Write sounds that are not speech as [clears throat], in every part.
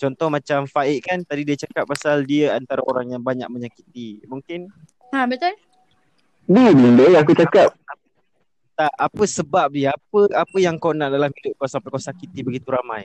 Contoh macam Faik kan tadi dia cakap pasal dia antara orang yang banyak menyakiti. Mungkin Ha betul? Ni benda yang aku cakap. tak apa sebab dia, apa apa yang kau nak dalam hidup kau sampai kau sakiti begitu ramai.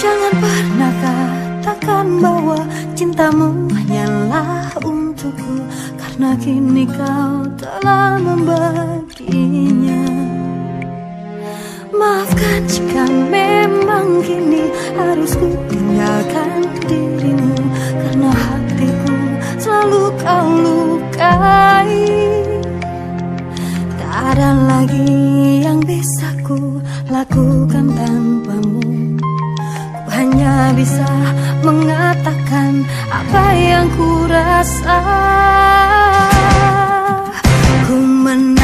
Jangan pernah katakan bahwa cintamu hanyalah untukku Karena kini kau telah membaginya Maafkan jika memang kini harus ku tinggalkan dirimu Karena hatiku selalu kau lukai. Tak ada lagi yang bisa ku lakukan tanpamu hanya bisa mengatakan apa yang ku rasa. Ku menangis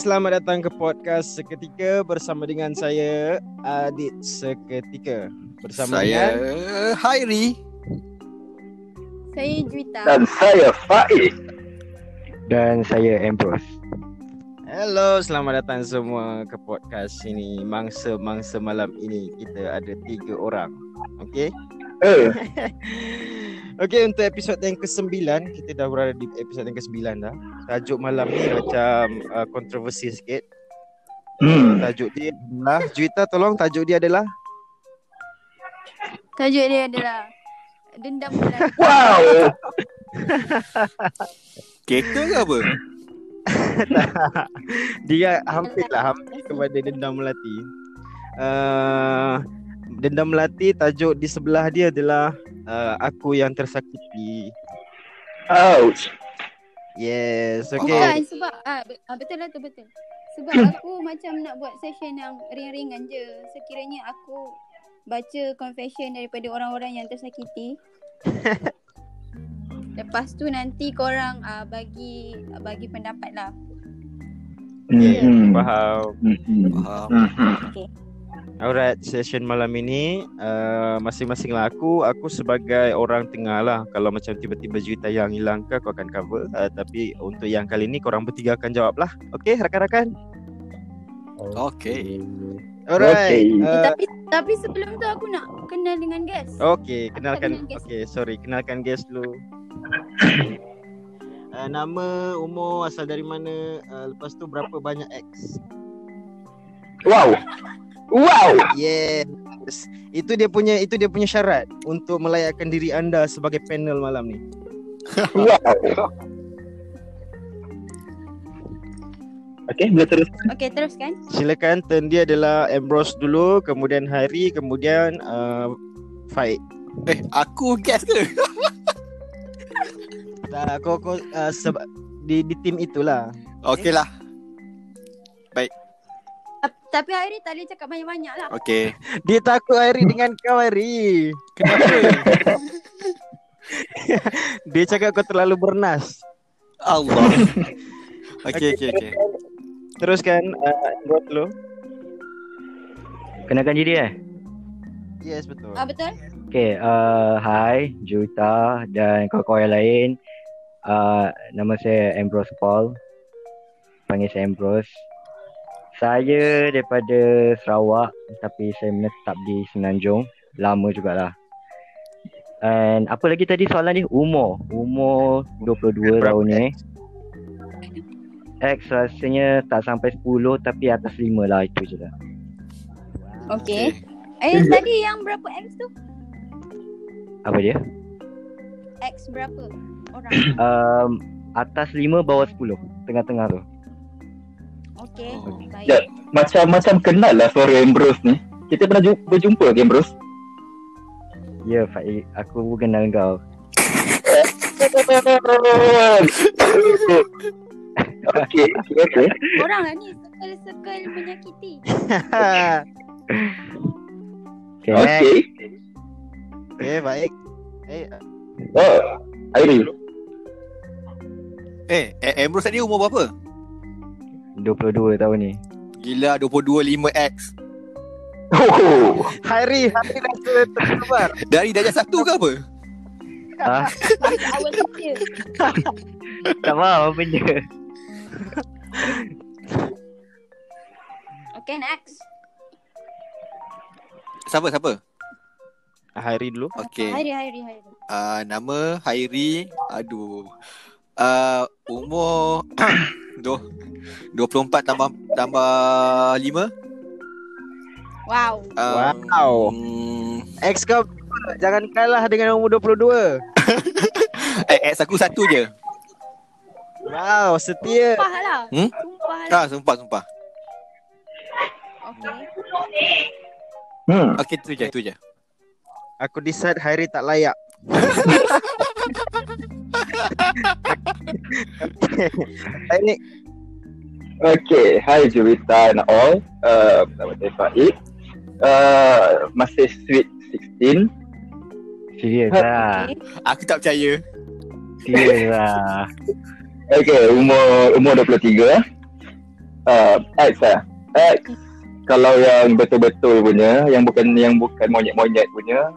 selamat datang ke podcast Seketika bersama dengan saya Adit Seketika. Bersama Saya dengan Hairi. Saya Juwita. Dan saya Faik. Dan saya Ambrose. Hello, selamat datang semua ke podcast ini. Mangsa-mangsa malam ini kita ada tiga orang. Okey? Eh, [laughs] Okay untuk episod yang ke-9 Kita dah berada di episod yang ke-9 dah Tajuk malam ni macam uh, kontroversi sikit Hmm. Tajuk dia adalah Juita tolong tajuk dia adalah Tajuk dia adalah Dendam Wow. [laughs] Kereta ke apa? [laughs] Dia hampir lah Hampir kepada dendam melati uh, Dendam melati tajuk di sebelah dia adalah uh, Aku yang tersakiti Ouch. Yes Bukan okay sebab ah, ah, Betul lah tu betul Sebab aku macam nak buat session yang ringan-ringan je Sekiranya aku Baca confession daripada orang-orang yang tersakiti [laughs] Lepas tu nanti korang uh, bagi bagi pendapat lah Hmm. Faham Hmm. Faham. Hmm. Alright, session malam ini uh, masing-masing lah aku aku sebagai orang tengah lah. Kalau macam tiba-tiba Juita yang hilang ke kau akan cover. Uh, tapi untuk yang kali ni korang bertiga akan jawab lah. Okay, rakan-rakan? Okay. Alright. Okay. eh, Uh, Tapi tapi sebelum tu aku nak kenal dengan guest okay, kenalkan. Kenal guest. Okay, sorry, kenalkan guest dulu. Uh, [coughs] nama, umur, asal dari mana, uh, lepas tu berapa banyak X. Wow. Wow. Yes. Itu dia punya itu dia punya syarat untuk melayakkan diri anda sebagai panel malam ni. Wow. Okay, boleh terus. Okay teruskan Silakan turn dia adalah Ambrose dulu, kemudian Hari, kemudian uh, Faik. Eh, aku guess ke? [laughs] Tak, kau kau uh, sebab di di tim itulah. Okay lah. Tap- Tapi Hairi tak boleh cakap banyak-banyak lah Okay. [laughs] Dia takut Hari dengan kau Hari. Kenapa? [laughs] Dia cakap kau terlalu bernas. Allah. [laughs] Okay, okay, okay. Teruskan uh, Ambrose dulu. Kenalkan diri eh? Yes, betul. Ah betul? Okay, uh, hi Juta dan kawan-kawan yang lain. Uh, nama saya Ambrose Paul. Panggil saya Ambrose. Saya daripada Sarawak tapi saya menetap di Semenanjung. Lama jugalah. And apa lagi tadi soalan ni? Umur. Umur 22 Berapa tahun ni. X? X rasanya tak sampai 10 tapi atas 5 lah itu je lah. Okay Eh tadi yang berapa X tu? Apa dia? X berapa orang? [clears throat] Um, atas 5 bawah 10. Tengah-tengah tu. Okay Oh. baik Ya. Macam-macam kenal lah suara Ambrose ni. Kita pernah ju- berjumpa ke Ambrose? Ya, Faik. Aku kenal kau. okay, okay, okay. Orang lah ni circle-circle menyakiti Okay, next. Okay. okay, baik. Eh, Oh, Airi. Eh, eh, Ambrose tadi umur berapa? 22 tahun ni. Gila, 22 5X. Oh, Hari, Hari dah tersebar. Dari darjah satu ke apa? [laughs] Awal kerja tak faham apa benda. Okay next Siapa, siapa? Hari dulu. Okay. Hairi Hairi Hairi Uh, nama Hairi. Aduh. Uh, umur [coughs] Duh, 24 tambah tambah 5. Wow Um, Wow. mm, X kau jangan kalah dengan umur 22. [laughs] Eh, ex aku satu je. Wow, setia. Sumpah lah Hmm? Sumpah lah Ah, sumpah, sumpah. Okay hmm. Okay, tu je, tu je. Aku decide Hairi tak layak. [laughs] [laughs] Ini Okay, hi Juwita and all. Uh, nama saya Faik. Uh, masih sweet 16. Serius lah. Okay Aku tak percaya. Serius lah. Okay, umur umur 23. Uh, X lah. X. Kalau yang betul-betul punya, yang bukan yang bukan monyet-monyet punya,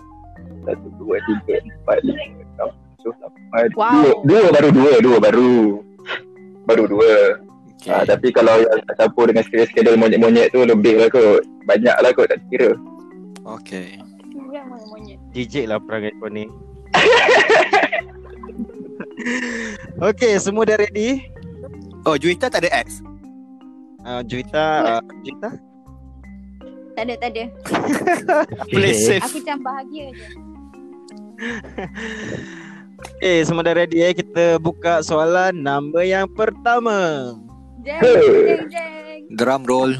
satu, dua, tiga, empat, lima, lapan, Wow. dua, dua baru dua, dua baru. Baru dua. Okay. Ah, tapi kalau yang tak campur dengan skedul-skedul monyet-monyet tu lebih lah kot. Banyak lah kot tak kira. okay. Jijik lah perangai kau ni. [laughs] Okay, semua dah ready? Oh, Juwita tak ada X. Uh, Juita, uh, Juita? Tak ada, tak ada. [laughs] Play safe. Aku macam bahagia je. [laughs] Okay, semua dah ready eh. Kita buka soalan nombor yang pertama. Jeng, jeng, jeng. Drum roll.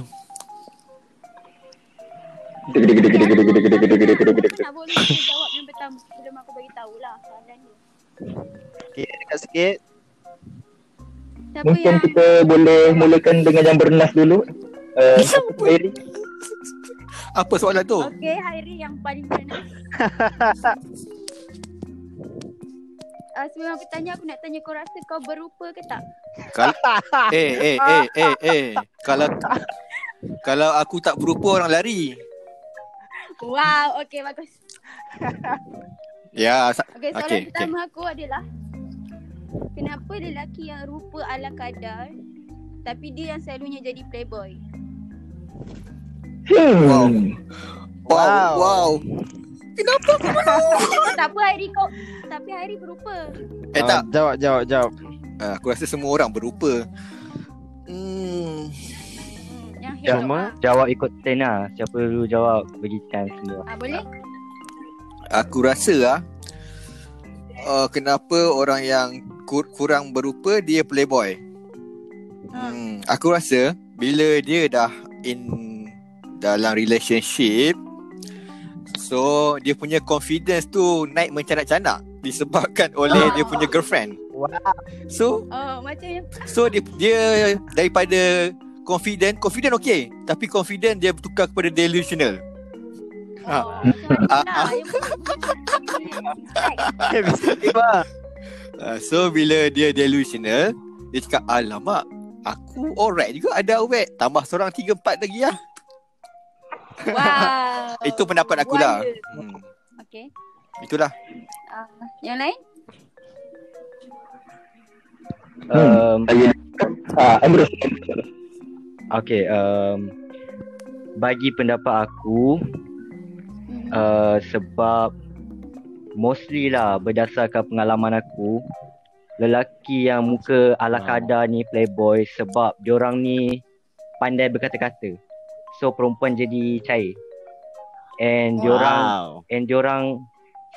Nak boleh jawab yang pertama sebelum aku bagi tahulah soalan ni. Okay, dekat sikit. Siapa Mungkin yang kita boleh mulakan dengan yang bernas dulu. [laughs] Uh, Eri. Apa soalan tu? Okey, Hairi yang paling bernas. [laughs] Uh, sebelum aku tanya, aku nak tanya kau rasa kau berupa ke tak? Kalau [laughs] eh eh eh eh eh kalau [laughs] kalau aku tak berupa orang lari. Wow, okey bagus. Ya, sa- Okey, soalan okay, pertama aku adalah Kenapa lelaki yang rupa ala kadar tapi dia yang selalunya jadi playboy? Hmm. wow, wow. wow. [laughs] tak apa Hairi kau tapi Hairi berupa. Eh Ah, tak, Jawab, jawab, jawab. uh, aku rasa semua orang berupa. Hmm. Hmm, yang Ya. Ma. ah. Jawab ikut ten lah. Siapa dulu jawab bagi chance semua. Ah, boleh? Aku rasa ah uh, kenapa orang yang kur- kurang berupa dia playboy. Hmm, aku rasa bila dia dah in dalam relationship so dia punya confidence tu naik mencanak-canak disebabkan oleh dia punya girlfriend. Wow. So Oh, macam yang so dia dia daripada confident, confident okey, tapi confident dia bertukar kepada delusional. Ha. Oh, Ah, lah. ah. Bisa tiba. Uh, so bila dia delusional, dia cakap alamak, aku alright juga ada awet. Tambah seorang tiga empat lagi lah. Wow. Itu pendapat aku lah. Hmm, Okey. itulah. Uh, yang lain? Um, Saya ah, Ambrose. okay, um, bagi pendapat aku, Hmm. uh, sebab mostly lah berdasarkan pengalaman aku, lelaki yang muka ala Wow. kadar ni playboy sebab diorang ni pandai berkata-kata. So perempuan jadi cair. And diorang Wow. and diorang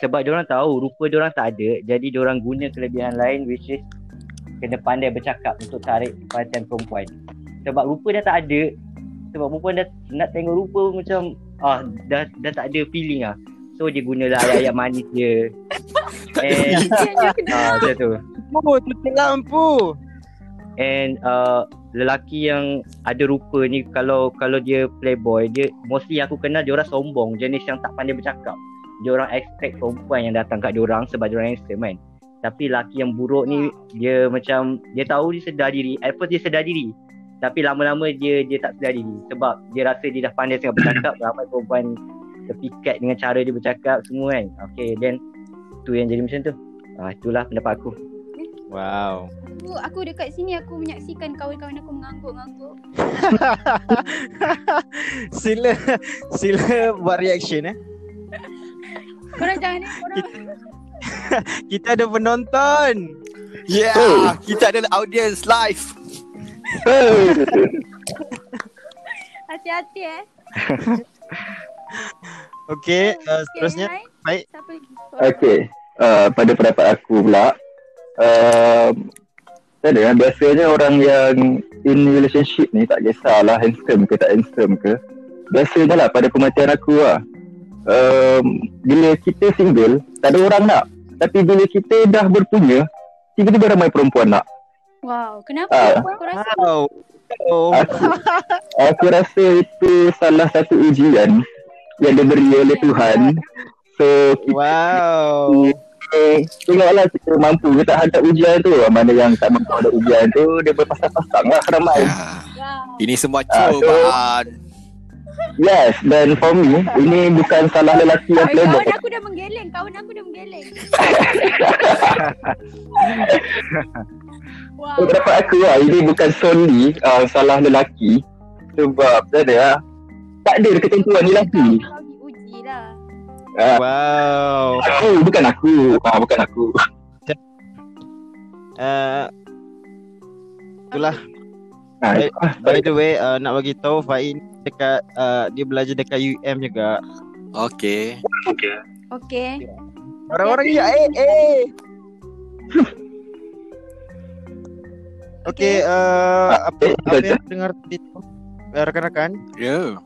sebab diorang tahu rupa diorang tak ada, jadi diorang guna kelebihan lain which is kena pandai bercakap untuk tarik perhatian perempuan. Sebab rupa dah tak ada, sebab perempuan dah nak tengok rupa macam ah dah dah tak ada feeling ah. So dia gunalah ayat-ayat manis dia. [laughs] And ah macam tu. Oh, tutup lampu. And uh, lelaki yang ada rupa ni kalau kalau dia playboy dia mostly aku kenal dia orang sombong jenis yang tak pandai bercakap. Dia orang expect perempuan yang datang kat dia orang sebab dia orang handsome kan. Tapi lelaki yang buruk ni dia macam dia tahu dia sedar diri. At first dia sedar diri. Tapi lama-lama dia dia tak sedar diri sebab dia rasa dia dah pandai sangat bercakap [coughs] ramai perempuan terpikat dengan cara dia bercakap semua kan. Okay then tu yang jadi macam tu. Ah itulah pendapat aku. Wow. Aku, aku dekat sini aku menyaksikan kawan-kawan aku mengangguk-angguk. [laughs] sila sila buat reaction eh. Korang jangan ni, korang [laughs] Kita ada penonton. Yeah, Oh. kita ada audience live. [laughs] hati-hati eh. Okey, uh, Okay, seterusnya lain? baik. Siapa lagi? Okey. Uh, pada pendapat aku pula, uh, tak ada kan, biasanya orang yang in relationship ni tak kisahlah handsome ke tak handsome ke. Biasanya lah pada pematian aku lah. Um, bila kita single, tak ada orang nak. Tapi bila kita dah berpunya, tiba-tiba ramai perempuan nak. Wow, kenapa? Ah. Aku rasa Wow. Oh. Aku, aku rasa itu salah satu ujian yang diberi oleh Tuhan. So kita Wow. Tengoklah kita mampu ke tak hadap ujian tu. Mana yang tak mampu hadap ujian tu dia berpasang-pasang lah ramai. Ah, wow. ini semua Ah, so- cubaan. Yes, dan for me ini bukan salah lelaki yang Kawan playboy. aku dah menggeleng, kawan aku dah menggeleng. [laughs] wow. Pendapat aku lah ini bukan solely uh, salah lelaki sebab tak ada lah. Tak ada ketentuan lelaki. Ah, Wow. aku bukan aku. Ah, bukan aku. Uh, itulah. Ah, By, by the way, uh, nak bagi tahu Fain dekat uh, dia belajar dekat UM juga. Okay. Okay. Orang-orang ya eh eh. Okey, uh, apa, apa yang dengar rakan-rakan, Ya. Yeah.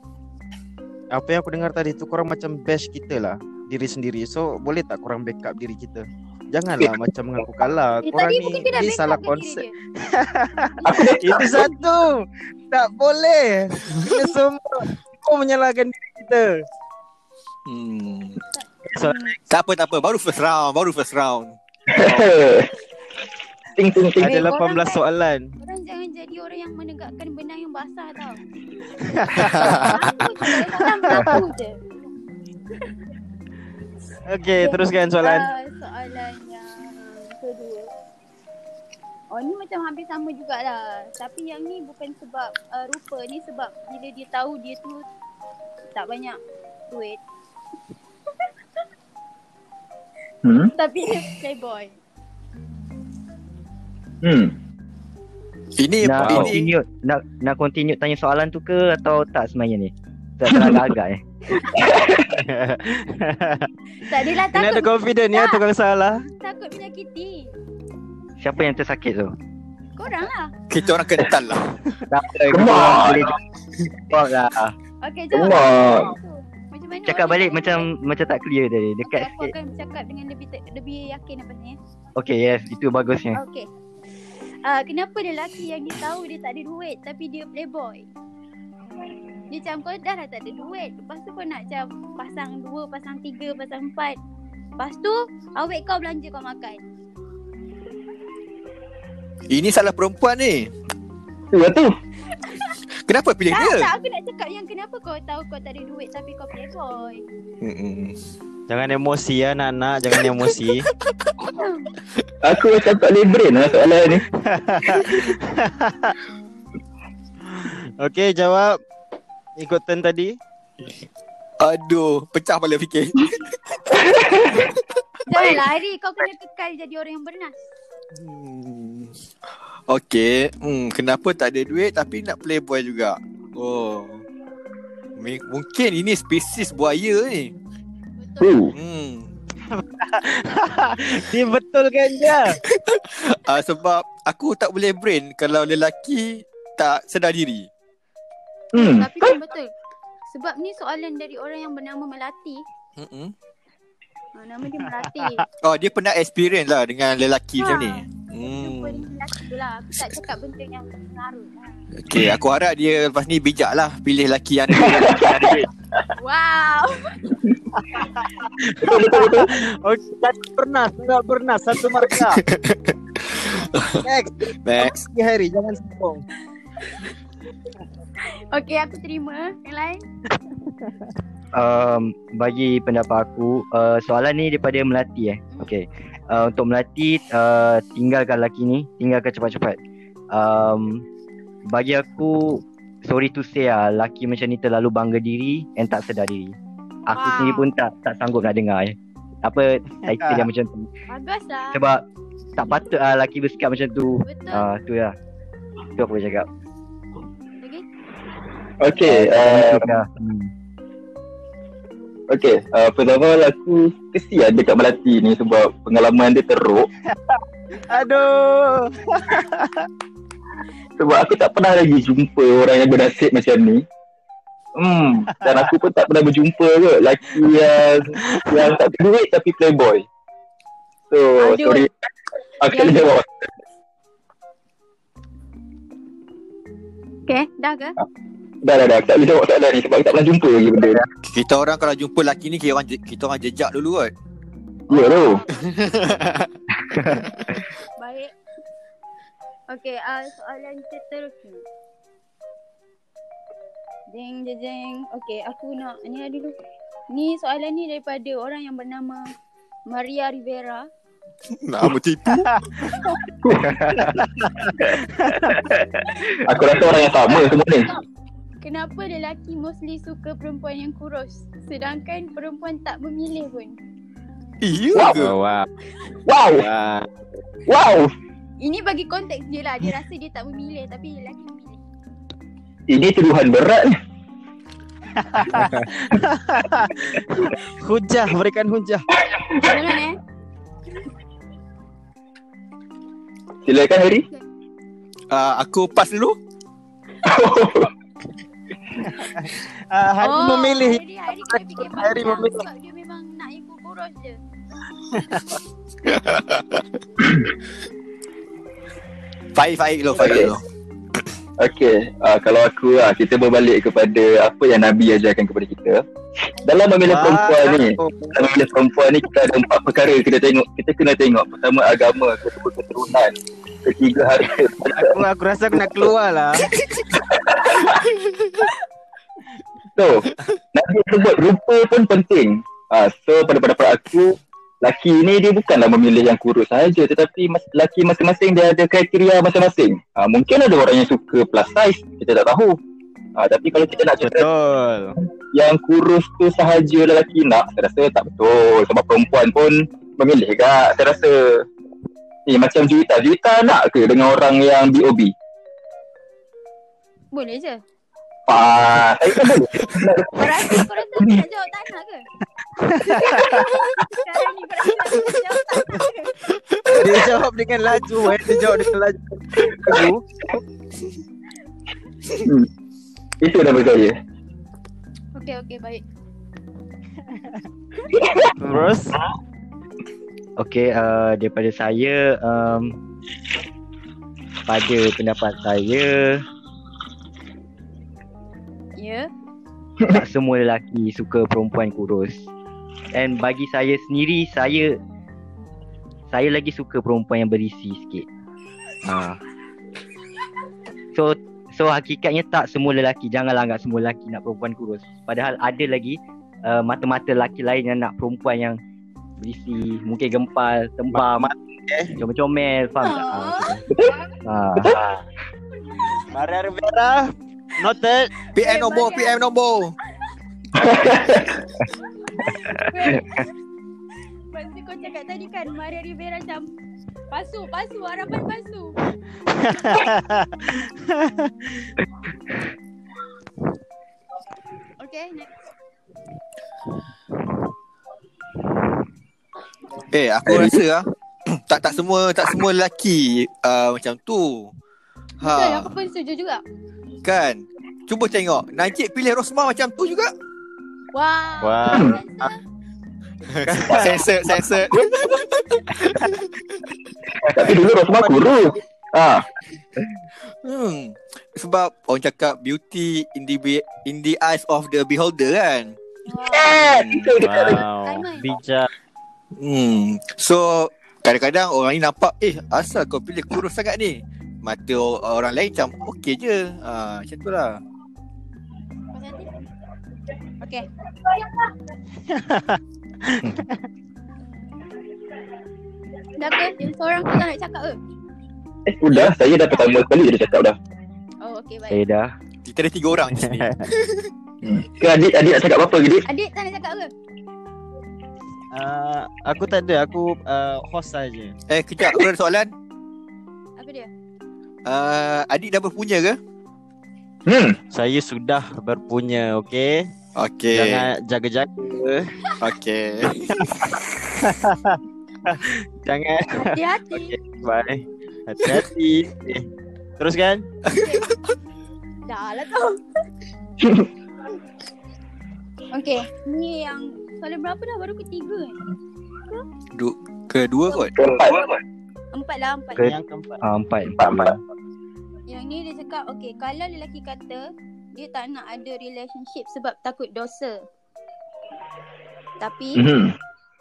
Apa yang aku dengar tadi tu korang macam bash kita lah diri sendiri. So boleh tak korang backup diri kita? Janganlah macam mengaku kalah. Eh, Korang ni ni salah konsep. [laughs] Itu satu. Tak boleh. Kita semua kau menyalahkan diri kita. Hmm. So, Tak apa, tak apa. Baru first round. Baru first round. [laughs] ting ting ting. ada Eh, korang 18 kan- soalan. Korang jangan jadi orang yang menegakkan benang yang basah tau. Aku aku je. Okey, teruskan soalan. Uh, soalan yang kedua. Oh ni macam hampir sama jugalah. Tapi yang ni bukan sebab uh, rupa. Ni sebab bila dia tahu dia tu tak banyak duit. Hmm. Tapi dia playboy. Hmm. Ini Nak ini continue nak nak continue tanya soalan tu ke atau tak sebenarnya ni? Tak agak-agak eh. [laughs] Tak adalah Kena ada takut, confident ya tukang salah. takut menyakiti. Siapa yang tersakit tu? Korang lah. kita orang kental lah. [laughs] Tak apa. Come on. boleh jawab lah. Okay, Come jawab. on. Macam mana Cakap orang balik macam macam tak clear tadi. Okay, Dekat aku sikit. akan cakap dengan lebih te- lebih yakin apa ni. Okay, yes. Itu bagusnya. Okay. Uh, kenapa lelaki yang dia tahu dia tak ada duit tapi dia playboy? Dia macam kau dah lah tak ada duit. Lepas tu kau nak macam pasang dua, pasang tiga, pasang empat. Lepas tu awet kau belanja kau makan. Ini salah perempuan ni. Ya tu. [laughs] Kenapa pilih Tak, dia? tak aku nak cakap yang kenapa kau tahu kau tak ada duit tapi kau playboy. Mm-mm. Jangan emosi ya anak-anak, jangan emosi. [laughs] Aku macam tak boleh brain lah soalan ni. [laughs] Okey, jawab. Ikut turn tadi. Aduh, pecah kepala fikir. Jangan lari kau kena kekal jadi orang yang bernas. Hmm. Okay, hmm, kenapa tak ada duit tapi nak playboy juga? Oh. Mi- Mungkin ini spesies buaya ni. Uh. Hmm. [laughs] Dia betulkan je. Uh, [laughs] sebab aku tak boleh brain kalau lelaki tak sedar diri. Hmm. Tapi kan betul. Sebab ni soalan dari orang yang bernama Melati. Mm-mm. Ha, nama dia Melati. [laughs] Oh, dia pernah experience lah dengan lelaki macam Ha. ni. Jumpa Hmm. lelaki lah. Aku tak cakap benda yang lah. Okay, aku harap dia lepas ni bijak lah pilih lelaki yang ada duit. Wow. Okey, satu pernah, tak pernah, satu markah. [laughs] Next, Next. okay, Harry, jangan sombong. Okay, aku terima. Yang lain? Um, bagi pendapat aku uh, soalan ni daripada Melati eh. Okey. Uh, untuk Melati uh, tinggalkan lelaki ni, tinggalkan cepat-cepat. Um, bagi aku sorry to say lah, lelaki macam ni terlalu bangga diri and tak sedar diri. Aku Wow. sendiri pun tak tak sanggup nak dengar eh. Apa title dia macam tu. Bagus lah. Sebab tak patut lah lelaki bersikap macam tu. Betul. Ah uh, tu lah. Tu aku boleh cakap. Okay. Okay. Uh, Uh, okay. Uh, pertama aku kesian dekat Melati ni sebab pengalaman dia teruk. [laughs] Aduh. [laughs] Sebab aku tak pernah lagi jumpa orang yang bernasib macam ni. Hmm, dan aku pun tak pernah berjumpa ke lelaki yang yang tak ada duit tapi playboy. So, Aduh. sorry. Aku tak jawab. Okay, dah ke? Dah, dah, dah. Tak boleh jawab soalan ni sebab aku tak pernah jumpa lagi benda ni. Kita orang kalau jumpa lelaki ni kita orang je- kita orang jejak dulu kot. Ya tu. [laughs] Baik. Okay, uh, soalan seterusnya. Jeng, jeng, jeng. Okay, aku nak ni dulu. Ni soalan ni daripada orang yang bernama Maria Rivera. Nama tipu. [laughs] Aku rasa orang yang sama semua ni. Kenapa lelaki mostly suka perempuan yang kurus sedangkan perempuan tak memilih pun? Iya ke? Oh, wow. Wow, wow. Ini bagi konteks je lah. Dia rasa dia tak memilih tapi lelaki memilih. Ini tuduhan berat ni. [laughs] Hujah, berikan hujah. Jangan eh. Silakan Harry. Uh, aku pass dulu. [laughs] Uh, Hari oh, memilih. Hari, hari kena fikir Hari panjang memilih. sebab dia memang nak yang kurus je. Faik, Faik dulu, Faik dulu. Okey, uh, kalau aku lah, kita berbalik kepada apa yang Nabi ajarkan kepada kita. Dalam memilih Wah. perempuan ni, dalam memilih perempuan ni kita ada empat perkara kita tengok. Kita kena tengok. Pertama agama, kedua keturunan, ketiga harta. Aku aku rasa aku nak keluar lah. [laughs] So, Nabi sebut rupa pun penting. Uh, so, pada pendapat aku, laki ni dia bukanlah memilih yang kurus saja tetapi mas- laki masing-masing dia ada kriteria masing-masing. Uh, mungkin ada orang yang suka plus size, kita tak tahu. Uh, tapi kalau kita nak cakap Betul. yang kurus tu sahaja lelaki nak, saya rasa tak betul. Sebab perempuan pun memilih kak, saya rasa. Ni macam Juwita. Juwita nak ke dengan orang yang BOB? Boleh je. Ah, saya kan boleh. Kau [laughs] rasa, kau rasa aku nak jawab tak nak ke? Sekarang ni aku? Dia jawab dengan laju. Eh. Dia jawab dengan laju. Laju. Hmm. Itu nama saya. Okey, okey, baik. Terus. Okay, uh, daripada saya, um, pada pendapat saya, Ya. tak semua lelaki suka perempuan kurus. And bagi saya sendiri, saya saya lagi suka perempuan yang berisi sikit. Ha. So so hakikatnya tak semua lelaki, janganlah anggap semua lelaki nak perempuan kurus. Padahal ada lagi uh, mata-mata lelaki lain yang nak perempuan yang berisi, mungkin gempal, tembam, comel-comel, faham tak? Ha, macam tu. ha. Maria Rivera. Noted. PM nombor, PM nombor. Lepas tu kau cakap tadi kan Maria Rivera macam Pasu, pasu, harapan pasu [laughs] Okay, next Eh, aku rasa ah [clears throat] tak tak semua tak semua lelaki uh, macam tu. Betul, Ha, aku pun setuju juga kan. Cuba tengok. Najib pilih Rosmah macam tu juga. Wah Wah. Sensor, sensor. Tapi dulu Rosmah kurus. Ah, Hmm. Sebab orang cakap beauty in the be- in the eyes of the beholder kan. Wow. Simon. Bijak. Hmm. So kadang-kadang orang ni nampak eh asal kau pilih kurus sangat ni. Mata orang lain macam okey je. Ha, macam tu lah. Okay [laughs] Dah ke? Yang seorang tu tak nak cakap ke? Eh, sudah. Saya dah pertama kali dia cakap dah. Oh, okay, baik Saya dah. Kita ada tiga orang di sini. [laughs] Ke adik, adik nak cakap apa ke, Dik? Adik tak nak cakap ke? Uh, aku tak ada. Aku uh, host saja. eh kejap aku ada soalan. Apa dia? Uh, adik dah berpunya ke? Hmm. Saya sudah berpunya, okey? Okey. Jangan jaga-jaga. Okey. [laughs] Jangan. Hati-hati Bye. Hati-hati. Eh, Teruskan. Dah lah tu Okay Ni yang Soalan berapa dah? Baru ketiga kan? Du- kedua kot. Keempat. Empat lah empat Ke- Yang keempat. Ah, empat, Empat, empat, empat. Yang ni dia cakap Okay Kalau lelaki kata Dia tak nak ada relationship Sebab takut dosa Tapi Mhm.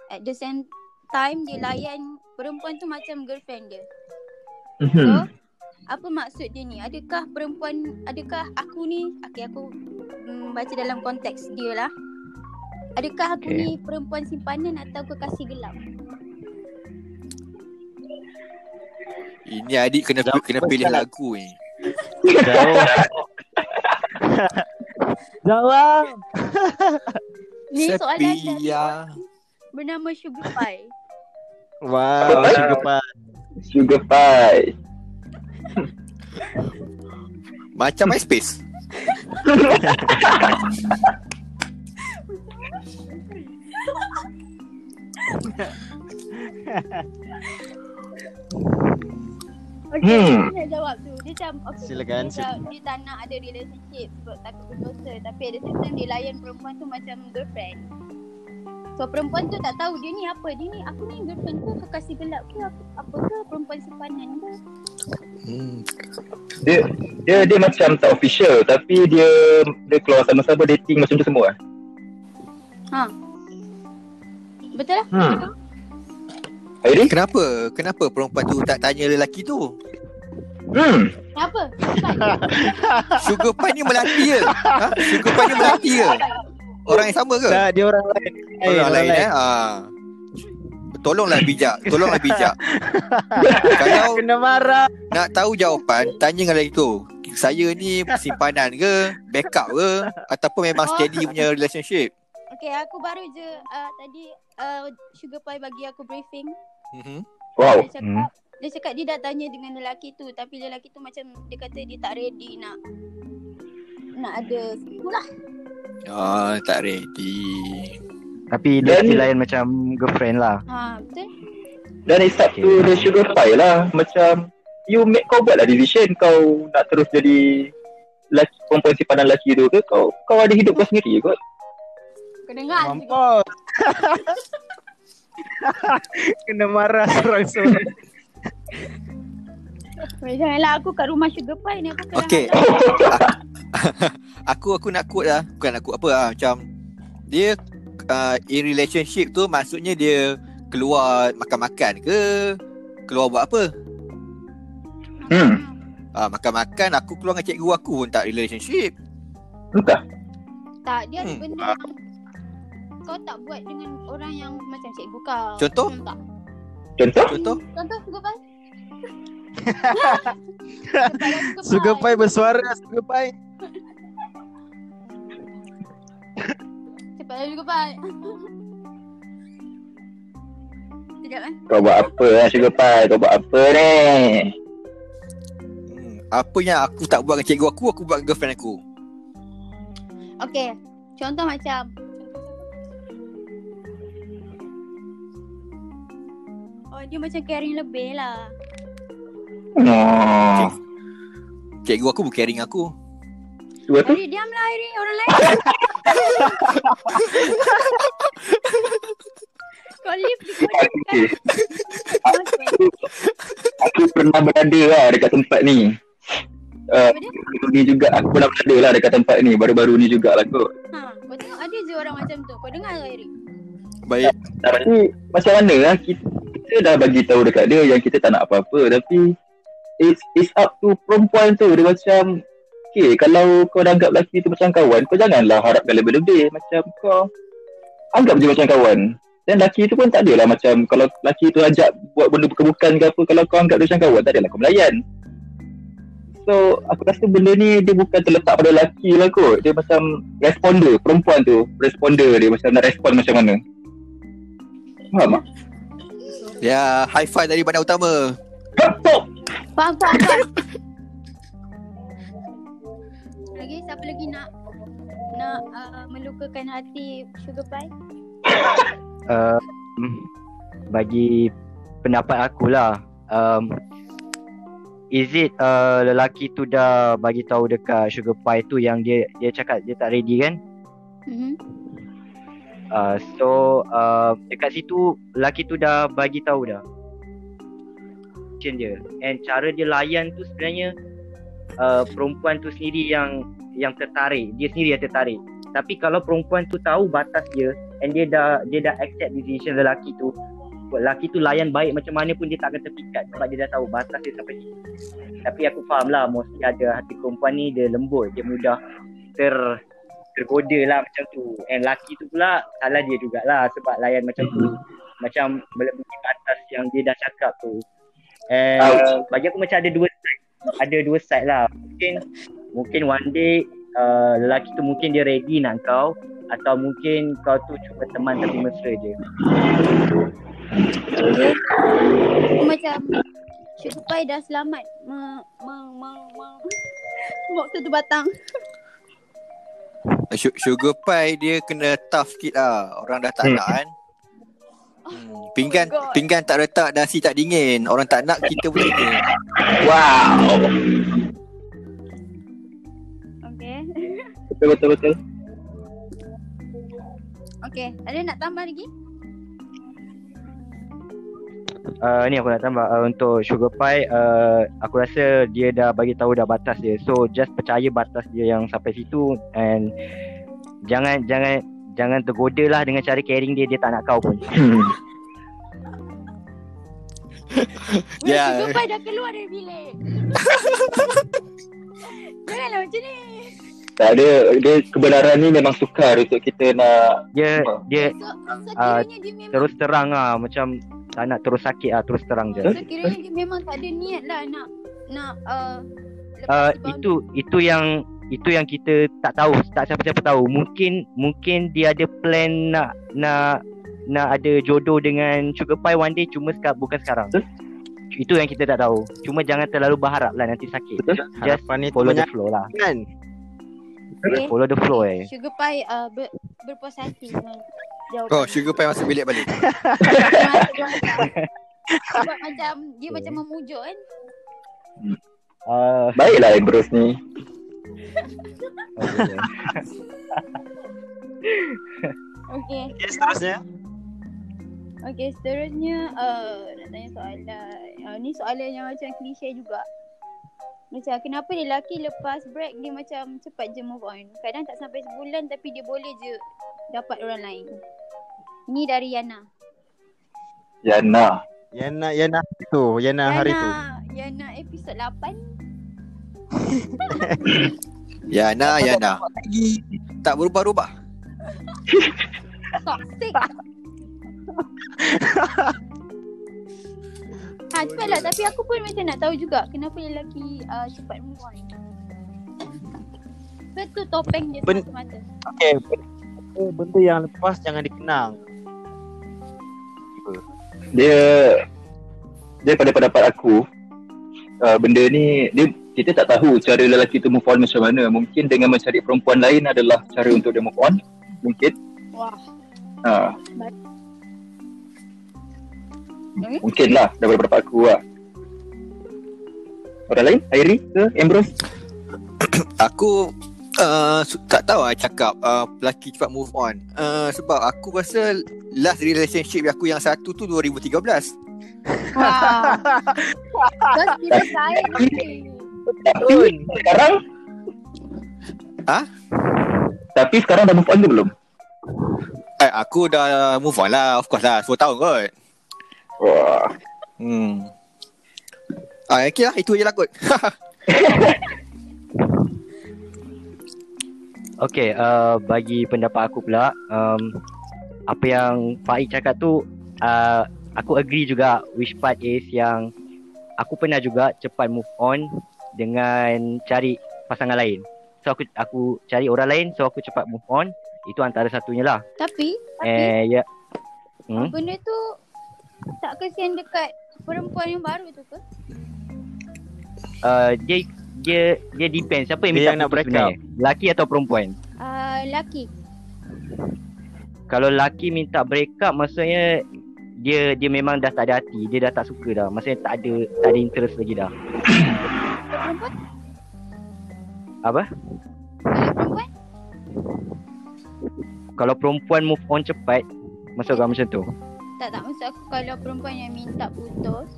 At the same time Dia layan Perempuan tu macam girlfriend dia Mhm. So Apa maksud dia ni Adakah perempuan Adakah aku ni Okay aku mm, Baca dalam konteks dia lah Adakah aku Okay. ni Perempuan simpanan Atau kekasih gelap Ini adik kena Jawab kena pilih lagu ni. Jauh. [laughs] [laughs] Jawab. Ni soalan ya. bernama Sugar Pie. Wow, sugar pie. Sugar pie. Macam MySpace. [laughs] Okay, Hmm. nak jawab tu. Dia macam okay, Silakan, Dia, dia tak nak ada relationship sebab takut berdosa. Tapi ada same time dia layan perempuan tu macam girlfriend. So perempuan tu tak tahu dia ni apa. Dia ni aku ni girlfriend ke kekasih gelap ke apa, apa ke perempuan simpanan ke. Hmm. Dia dia dia macam tak official tapi dia dia keluar sama-sama dating macam tu semua. Ha. Betul lah? Hmm. Airi? Kenapa? Kenapa perempuan tu tak tanya lelaki tu? Hmm. Kenapa? [laughs] Sugar pie ni melati ke? Ha? Sugar pie ni melati ke? Orang yang sama ke? Tak, dia orang lain. Orang lain eh? Ha. Tolonglah bijak. Tolonglah bijak. [laughs] Kalau Kena marah. nak tahu jawapan, tanya dengan lelaki tu. Saya ni simpanan ke? Backup ke? Ataupun memang steady punya relationship? Okay, aku baru je uh, tadi uh, Sugar Pie bagi aku briefing. Mhm. Wow. Dia cakap, dia cakap dia dah tanya dengan lelaki tu tapi lelaki tu macam dia kata dia tak ready nak nak ada itulah. Ah, tak ready. Tapi dia Dan- still layan macam girlfriend lah. Ha, betul? Dan it's up to the sugar pie lah. Macam you make kau buat lah decision kau nak terus jadi lelaki, perempuan simpanan lelaki tu ke kau kau ada hidup kau sendiri kot. Kau dengar. Mampus. [laughs] [laughs] Kena marah seorang-seorang. Janganlah aku kat rumah Sugar Pie ni aku kena Okay. [laughs] aku aku nak quote lah. Bukan nak quote apa lah. Macam dia uh, in relationship tu maksudnya dia keluar makan-makan ke? Keluar buat apa? Hmm. Ah, makan-makan aku keluar dengan cikgu aku pun tak relationship. Entah. Tak, dia ada Hmm. benda yang kau tak buat dengan orang yang macam cikgu kau. Contoh? Tak? Contoh? Contoh? Contoh Sugar Pie? [laughs] Sugar pie bersuara. Cepatlah Sugar Pie. Sekejap eh. Kau buat apa lah sugar pie? Kau buat apa ni? Hmm. Apa yang aku tak buat dengan cikgu aku, aku buat dengan girlfriend aku. Okay. Contoh macam Oh dia macam caring lebih lah Oh. Cikgu aku pun caring aku. Dua tu? Diamlah Airi Orang lain [laughs] Kau lift Okay. Aku pernah berada lah dekat tempat ni. Uh, ni juga aku pernah berada lah dekat tempat ni baru-baru ni jugalah kot. Ha, kau tengok ada je orang macam tu. Kau dengar ke Airi? Baik. Tapi macam mana lah kita, kita dah bagi tahu dekat dia yang kita tak nak apa-apa. Tapi it's it's up to perempuan tu. Dia macam okay kalau kau dah anggap lelaki tu macam kawan kau janganlah harapkan lebih-lebih. Macam kau anggap je macam kawan. Dan lelaki tu pun tak adalah macam kalau lelaki tu ajak buat benda bukan-bukan ke apa kalau kau anggap dia macam kawan tak adalah kau melayan. So aku rasa benda ni dia bukan terletak pada lelaki lah kot. Dia macam responder perempuan tu. Responder dia macam nak respon macam mana? Faham tak? Ya, high five dari bandar utama. Faham, faham, faham. [laughs] lagi siapa lagi nak nak uh, melukakan hati Sugar Pie? Uh, bagi pendapat aku lah um, Is it uh, lelaki tu dah bagi tahu dekat Sugar Pie tu yang dia dia cakap dia tak ready kan? Mm-hmm. Uh, so uh, dekat situ lelaki tu dah bagi tahu dah. Macam dia. And cara dia layan tu sebenarnya uh, perempuan tu sendiri yang yang tertarik. Dia sendiri yang tertarik. Tapi kalau perempuan tu tahu batas dia and dia dah dia dah accept decision lelaki tu, lelaki tu layan baik macam mana pun dia tak akan terpikat sebab dia dah tahu batas dia sampai situ. Tapi aku faham lah mostly ada hati perempuan ni dia lembut, dia mudah ter tergoda lah macam tu. And lelaki tu pula salah dia jugalah sebab layan macam tu. Macam melebihi batas yang dia dah cakap tu. And bagi aku macam ada dua side. Ada dua side lah. Mungkin mungkin one day uh, lelaki tu mungkin dia ready nak kau atau mungkin kau tu cuma teman tapi mesra je. Okay. Macam Pie dah selamat me, me, me, me, Smoke satu batang [laughs] Sugar pie dia kena tough sikit lah. Orang dah tak Hmm. nak kan. Hmm. Pinggan Oh pinggan tak retak nasi tak dingin. Orang tak nak kita boleh dingin. Wow. Okay Betul betul betul. Okay Ada nak tambah lagi? Uh, ni aku nak tambah uh, untuk Sugar Pie uh, aku rasa dia dah bagi tahu dah batas dia. So just percaya batas dia yang sampai situ and jangan jangan jangan tergoda lah dengan cara caring dia dia tak nak kau pun. [laughs] Weh, Ya. Sugar Pie dah keluar dari bilik [laughs] Janganlah macam ni Tak ada dia kebenaran ni memang sukar untuk kita nak Dia Apa? dia So, so Ah, kiranya dia terus terang lah macam tak nak terus sakit lah terus terang je. So kiranya dia memang tak ada niat lah nak Nak uh, Uh, itu itu yang itu yang kita tak tahu tak siapa-siapa tahu mungkin mungkin dia ada plan nak nak nak ada jodoh dengan Sugar Pie one day cuma seka, bukan sekarang Betul. itu yang kita tak tahu cuma jangan terlalu berharap lah nanti sakit Betul. just Harapan ni follow the flow lah kan. Okay. follow the flow eh Sugar Pie uh, ber, berpuas hati dengan jawapan Oh, Sugar pie masuk bilik balik. [laughs] Sebab macam Dia Okay. macam memujuk kan uh, baiklah Ambrose ni. okay. Okay Okay, seterusnya. Okay seterusnya uh, Nak tanya soalan uh, Ni soalan yang macam klise juga Macam kenapa lelaki lepas break Dia macam cepat je move on Kadang tak sampai sebulan Tapi dia boleh je Dapat orang lain Ni dari Yana Yana. Yana Yana tu, Yana hari tu. Yana episod 8 Yana, [laughs] Yana. Tak berubah-ubah. [laughs] Toxic [laughs] Ha cepatlah Tapi aku pun macam nak tahu juga Kenapa lelaki uh, cepat move on Betul topeng dia Ben- semata-mata Okay, benda, benda yang lepas jangan dikenang. Dia dia pada pendapat aku uh, benda ni dia kita tak tahu cara lelaki tu move on macam mana. Mungkin dengan mencari perempuan lain adalah cara untuk dia move on. Mungkin. Wah Ha, Okay. mungkin lah daripada pendapat aku lah. Orang lain? Airi ke Ambrose? [coughs] Aku uh, tak tahu lah cakap uh, lelaki cepat move on. Uh, sebab aku rasa last relationship aku yang satu tu 2013. Wah Dah kira saya ni Tapi sekarang Ha? Tapi sekarang dah move on ke belum? Eh, aku dah move on lah. Of course lah. 10 tahun kot. Wah. Hmm. Ah, okay lah. Itu je lah kot. [laughs] Okay, uh, bagi pendapat aku pula, um, apa yang Faik cakap tu, uh, aku agree juga which part is yang aku pernah juga cepat move on dengan cari pasangan lain. So aku aku cari orang lain, so aku cepat move on. Itu antara satunya lah. Tapi Tapi Eh, ya. Hmm? Benda tu Tak kesian dekat Perempuan yang baru tu ke Uh, dia dia dia depends siapa yang Dia minta yang nak putus break sebenarnya. Lelaki atau perempuan? uh, Laki Kalau lelaki minta break up maksudnya dia dia memang dah tak ada hati, dia dah tak suka dah. Maksudnya tak ada tak ada interest lagi dah. Perempuan Apa? Kalau perempuan Kalau perempuan move on cepat Masuk kau macam tu Tak tak maksud aku Kalau perempuan yang minta putus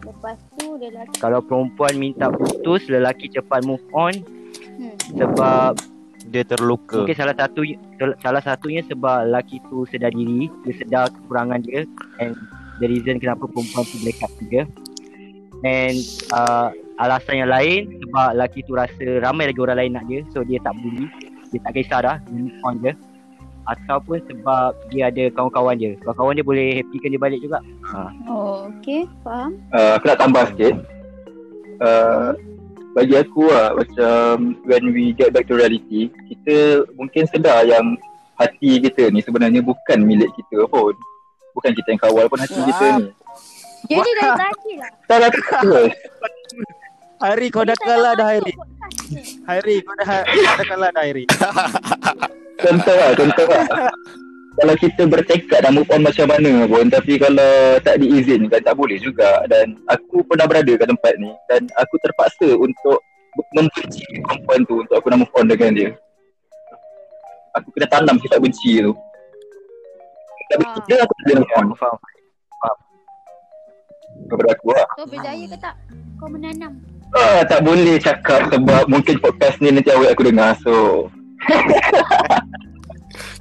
Lepas tu lelaki Kalau perempuan minta putus Lelaki cepat move on hmm. Sebab Dia terluka. Mungkin salah satu Salah satunya sebab lelaki tu sedar diri Dia sedar kekurangan dia And the reason kenapa perempuan tu break up juga And uh, Alasan yang lain Sebab lelaki tu rasa Ramai lagi orang lain nak dia So dia tak peduli Dia tak kisah dah Dia move on je Ataupun sebab Dia ada kawan-kawan dia Kawan-kawan dia boleh happykan dia balik juga ha. Oh okay Faham uh, aku nak tambah sikit. Uh, bagi aku lah macam when we get back to reality kita mungkin sedar yang hati kita ni sebenarnya bukan milik kita pun bukan kita yang kawal pun hati Wah. kita ni Jadi dah tadi lah. tak lah terus [laughs] Hairi kau dah Kita kalah dah Hairi. Hairi kau dah kau dah kalah dah Hairi. [laughs] contoh lah contoh lah kalau kita bertekad nak move on macam mana pun tapi kalau tak diizinkan tak boleh juga dan aku pernah berada kat tempat ni dan aku terpaksa untuk membenci perempuan tu untuk aku nak move on dengan dia aku kena tanam sifat benci tu tak benci dia aku tak boleh move on Aku faham. kepada aku lah So berjaya ke tak? Kau menanam. Ah, tak boleh cakap sebab mungkin podcast ni nanti awet aku dengar so [laughs]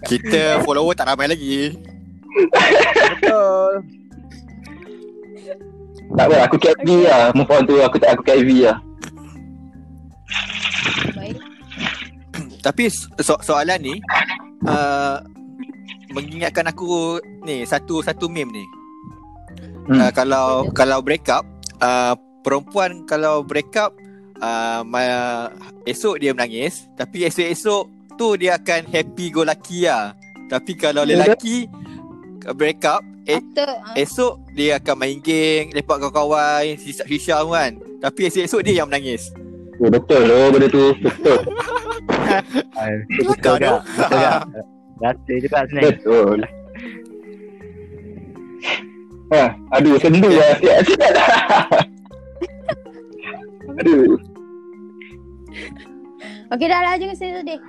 Kita follower tak ramai lagi. Betul. tak apa aku KV lah move on tu aku tak aku KV lah Baik. Tapi so- soalan ni uh, mengingatkan aku ni satu satu meme ni. Hmm. Uh, kalau kalau break up uh, perempuan kalau break up uh, ma- esok dia menangis tapi esok-esok tu dia akan happy go lucky lah. Tapi kalau Ya, lelaki break up eh, After uh, esok dia akan main geng, lepak kawan-kawan, sisa-sisa kan. Tapi esok-esok dia yang menangis. oh, betul loh benda tu betul Betul Betul tak? Betul tak? Rasa juga sebenarnya. Betul. Ha, aduh sendu lah siap-siap lah. Aduh. Okey dah lah jangan saya sedih.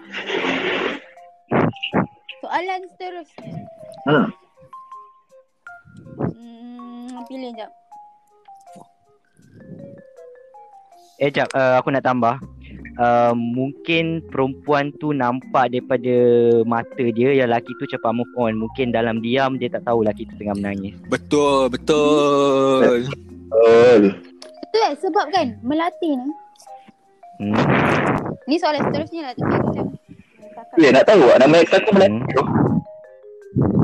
Soalan seterusnya. Hmm. Hmm, pilih jap. Eh jap, uh, aku nak tambah. Uh, mungkin perempuan tu nampak daripada mata dia yang lelaki tu cepat move on. Mungkin dalam diam dia tak tahu lelaki tu tengah menangis. Betul, betul. Betul. Betul kan? Sebab kan melatih ni. Hmm. Ni soalan seterusnya lah. Tapi macam. Ya nak tahu tak nama ex aku Melati tu.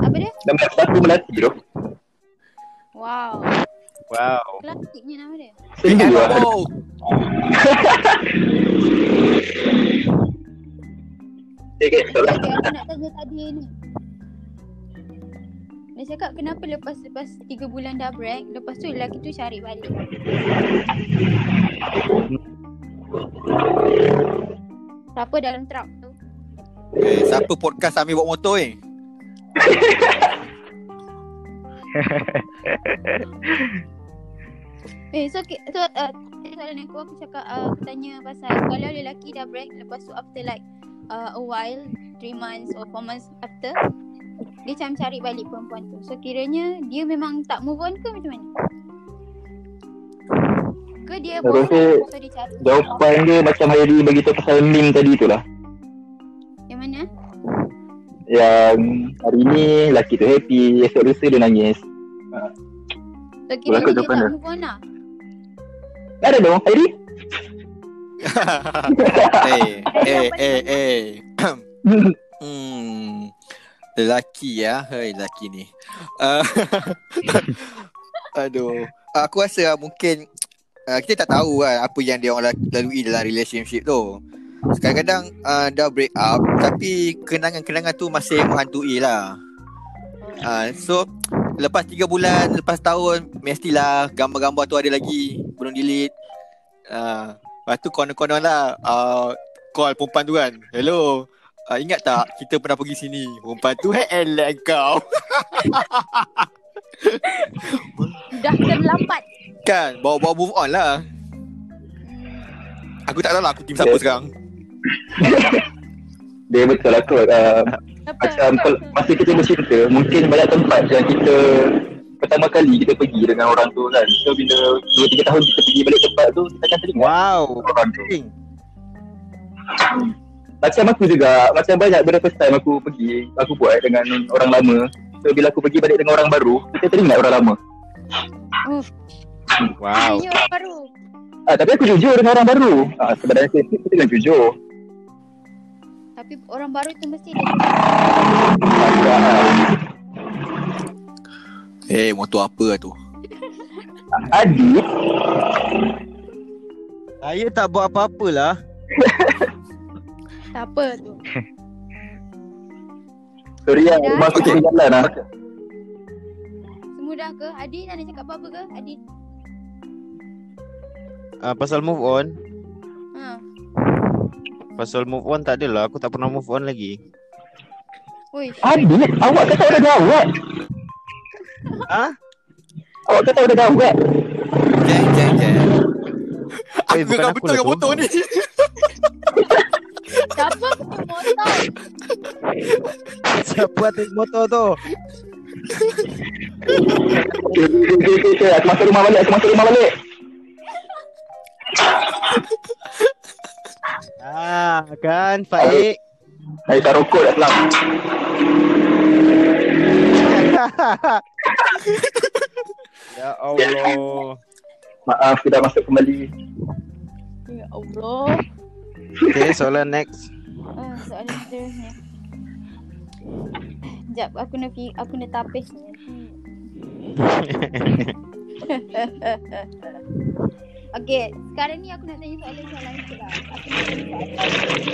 Apa dia? Nama ex aku Melati tu. Wow. Wow. Klasiknya nama dia. [laughs] Lah. Oh, Okay, okay, soalan. Okay, aku nak tanya tadi ni. Dia cakap kenapa lepas lepas 3 bulan dah break, lepas tu lelaki tu cari balik. Siapa dalam truk tu? eh, siapa podcast ambil bawa motor eh? [laughs] Eh, so, so uh, soalan aku, aku cakap, uh, aku tanya pasal kalau lelaki dah break, lepas tu after like uh, a while, 3 months or 4 months after, dia macam cari balik perempuan tu. So kiranya dia memang tak move on ke macam mana? Ke dia bosan rasa so dia cari? Jawapan dia macam Hairi beritahu pasal meme tadi tu lah. Yang mana? Yang hari ni lelaki tu happy, esok lusa dia nangis. So kiranya Aku dia tak dia. move on lah. Ada dong Hairi? [laughs] eh, eh, eh, eh. [laughs] hmm. Lelaki ya, hei lelaki ni. Uh, [laughs] aduh. Aku rasa lah mungkin uh, kita tak tahu kan apa yang dia orang lalui dalam relationship tu. Kadang-kadang uh, dah break up tapi kenangan-kenangan tu masih menghantui lah. Uh, so lepas 3 bulan, lepas tahun mestilah gambar-gambar tu ada lagi belum delete. Uh, lepas tu konon-konon lah uh, call perempuan tu kan. Hello. Uh, ingat tak kita pernah pergi sini Perempuan tu hey, elak kau Dah terlambat. Kan Bawa-bawa move on lah Aku tak tahu lah aku team siapa Yeah. sekarang Dia betul lah kot. Uh, Apa? macam kalau- masa kita bercinta, mungkin banyak tempat yang kita pertama kali kita pergi dengan orang tu kan. So bila 2-3 tahun kita pergi balik tempat tu, kita akan teringat Wow. orang tu. Macam aku juga, macam banyak benda first time aku pergi, aku buat dengan orang lama. So bila aku pergi balik dengan orang baru, kita teringat orang lama. Wow. Ini orang baru. Ah, tapi aku jujur dengan orang baru. Ah, sebenarnya saya kita dengan jujur. Tapi orang baru tu mesti dia Eh motor apa lah tu [laughs] Adi, Saya tak buat apa-apa [laughs] Tak apa tu. [laughs] Sorry lah, rumah aku cari jalan lah. Semua dah ke? Adi nak cakap apa-apa ke? Adi. Uh, pasal move on. Ha. Pasal move on tak adalah. Aku tak pernah move on lagi. Uish. Adit, awak kata udah jawab. Ha? Awak kata udah jawab. Jeng jeng jeng. Eh, Aku aku betul dengan tu. motor ni. [laughs] Siapa punya motor? [laughs] Siapa atas motor tu? Aku masuk rumah balik, aku masuk rumah balik. Ah, kan Faik. Saya tak rokok dah selam. [laughs] ya Allah. Maaf, sudah masuk kembali. Ya Allah. Okay, soalan next. Ah, soalan seterusnya. Sekejap, aku nak fi- aku nak tapis ni. [laughs] Okay, sekarang ni aku nak tanya soalan-soalan je lah. Aku nak tanya soalan.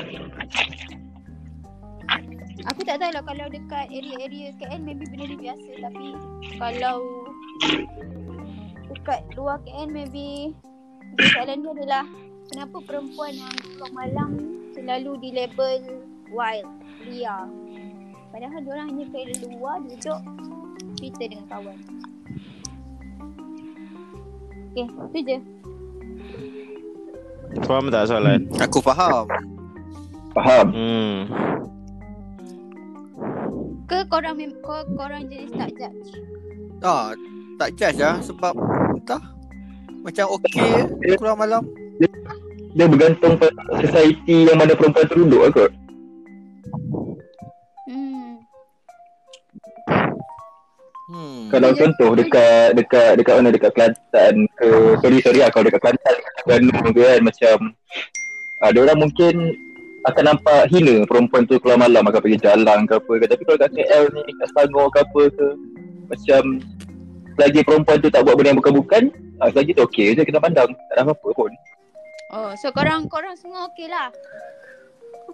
Aku tak tahu lah kalau dekat area-area KL maybe benda ni biasa tapi kalau dekat luar KL maybe soalan dia adalah kenapa perempuan yang keluar malam selalu di label wild, liar. Padahal diorang hanya ke luar duduk cerita dengan kawan. Okay, tu je. Faham tak soalan? Aku faham. Faham. Hmm. Ke korang mem- kor- korang jenis tak judge? Ah, tak judge lah sebab entah macam okey je keluar malam. Dia bergantung pada society yang mana perempuan tu duduk lah kot. Hmm. Hmm. Kalau Ya. contoh dekat dekat dekat mana dekat Kelantan ke sorry sorry lah kalau dekat Kelantan dekat Terengganu ke kan macam ada orang mungkin akan nampak hina perempuan tu keluar malam akan pergi jalan ke apa ke tapi kalau kat KL ni kat Selangor ke apa ke macam selagi perempuan tu tak buat benda yang bukan-bukan ah, selagi tu okey je kita pandang tak ada apa-apa pun Oh, so korang korang semua okey lah.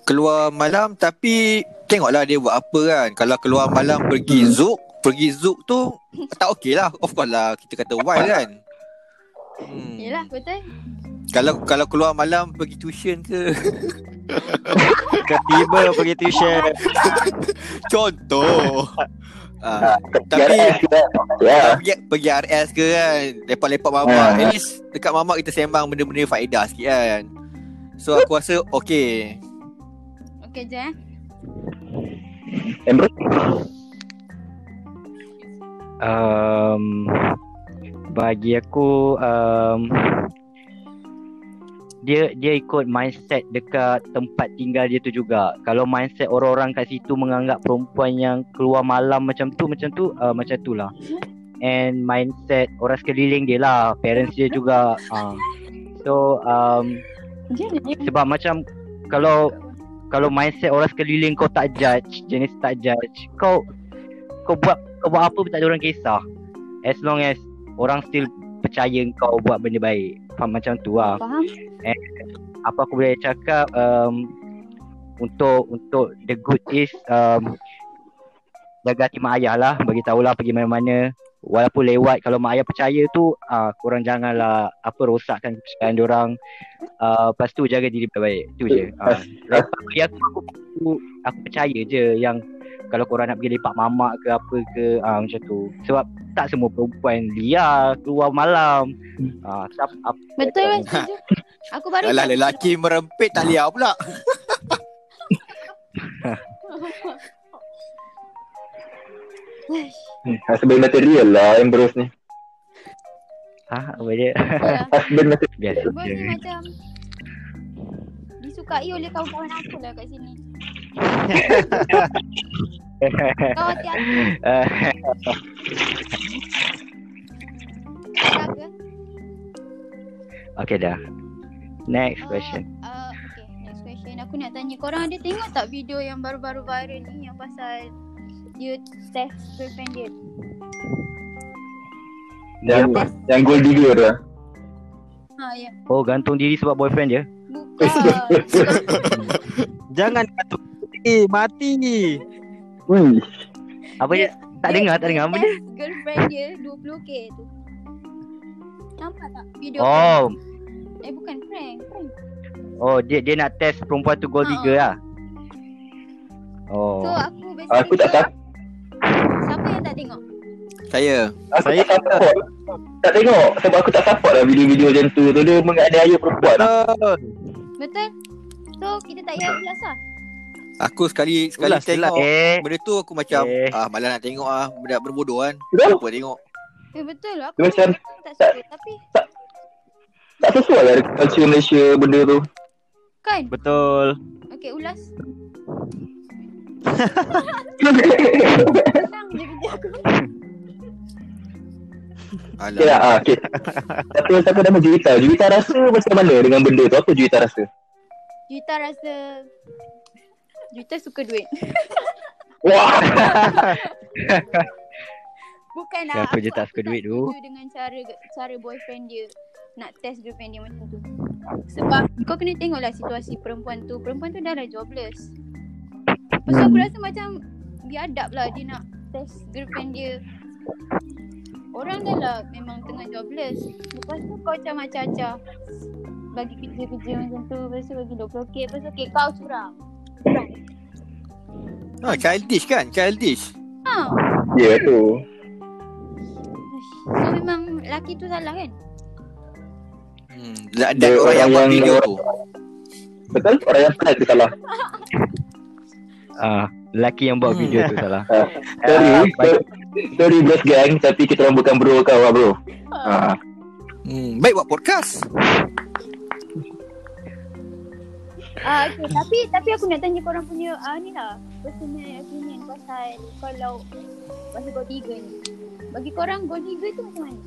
Keluar malam tapi tengoklah dia buat apa kan. Kalau keluar malam pergi zouk, pergi zouk tu tak okey lah. Of course lah kita kata wild kan. Hmm. Yelah, betul. Kalau kalau keluar malam pergi tuition ke Tiba-tiba pergi tuition. [laughs] contoh. Ah, Tapi tapi ke? Kan ya pergi, pergi RS ke kan? Lepak-lepak mamak. Ah. At least dekat mamak kita sembang benda-benda faedah sikit kan? So aku rasa okay. Okey je eh. Amber? Um, bagi aku um, dia dia ikut mindset dekat tempat tinggal dia tu juga. Kalau mindset orang-orang kat situ menganggap perempuan yang keluar malam macam tu macam tu uh, macam tu lah. And mindset orang sekeliling dia lah, parents dia juga. Uh. So um, sebab macam kalau kalau mindset orang sekeliling kau tak judge, jenis tak judge, kau kau buat kau buat apa pun tak ada orang kisah. As long as orang still percaya kau buat benda baik. Faham macam tu lah. Faham? Apa aku boleh cakap um, untuk untuk the good is um, jaga hati mak ayah lah. Bagi tahulah pergi mana-mana. Walaupun lewat kalau mak ayah percaya tu uh, korang janganlah apa rosakkan kepercayaan diorang. Uh, lepas tu jaga diri baik-baik. Tu je. Uh, bagi aku, aku, aku, aku percaya je yang kalau korang nak pergi lepak mamak ke apa ke uh, macam tu. Sebab tak semua perempuan liar keluar malam. Uh, siapa, apa, Betul kan setuju. Aku baru Alah lelaki merempit tak liar pula hmm, [laughs] [laughs] husband material lah Ambrose ni ha, apa dia? Husband material Biasa ni macam disukai oleh kawan-kawan aku lah kat sini. [laughs] Kau hati-hati Uh, jaga. okay dah. Next question. Uh, okay, next question. Aku nak tanya korang ada tengok tak video yang baru-baru viral ni yang pasal dia test girlfriend dia? yang yang gold digger tu lah Ha, ya. Oh gantung diri sebab boyfriend dia Bukan. [laughs] Jangan kata eh mati ni. Wih. Apa dia? Tak dengar tak dengar apa dia? Girlfriend dia 20k tu. Nampak tak video Oh prank? Eh bukan prank, prank. Oh dia dia nak test perempuan tu gold Ha. digger lah So Oh aku basically Aku tak tahu. Siapa yang tak tengok? Saya. Aku Saya tak support. Tak tengok sebab aku tak support lah video-video macam tu. Tu dia menganiaya perempuan. Betul. Betul? So kita tak payah ulas lah. Aku sekali sekali Ulas, tengok Eh benda tu aku macam Eh. ah malah nak tengok ah benda berbodoh kan. Apa tengok. Eh betul lah. Aku Dia macam- memang tak suka tapi Tak sesuai lah dengan culture Malaysia benda tu. kan. Betul. Okay ulas. [laughs] Senang je kerja aku. Alah. Okay ah, okay. Satu siapa nama Juwita. Juwita rasa macam mana dengan benda tu? Apa Juwita rasa? Juita rasa Juita suka duit. Wah. [laughs] Bukan lah. Siapa je aku- tak suka duit tu? dengan cara cara boyfriend dia nak test girlfriend dia macam tu. Sebab kau kena tengoklah situasi perempuan tu. Perempuan tu dah dah jobless. Lepas tu aku rasa macam biadab lah dia nak test girlfriend dia. Orang dah lah memang tengah jobless. Lepas tu kau macam macam-macam. Bagi kerja-kerja macam tu. Lepas tu bagi 20k. Lepas tu okay, kau curang. Ha, childish kan? Childish. Ha. Ya tu. So memang lelaki tu salah kan? Hmm. Dan Dia orang yang buat video tu. Betul? Orang yang salah tu salah. [laughs] ah Lelaki yang buat Hmm. video tu salah [laughs] Sorry. Ah, sorry. Sorry bros gang. Tapi kita orang bukan bro kau lah bro. Ha. Hmm. Baik buat podcast. Ah, okay. tapi tapi aku nak tanya korang punya ah ni lah personal opinion pasal kalau pasal digger ni. Bagi korang gold digger tu macam mana?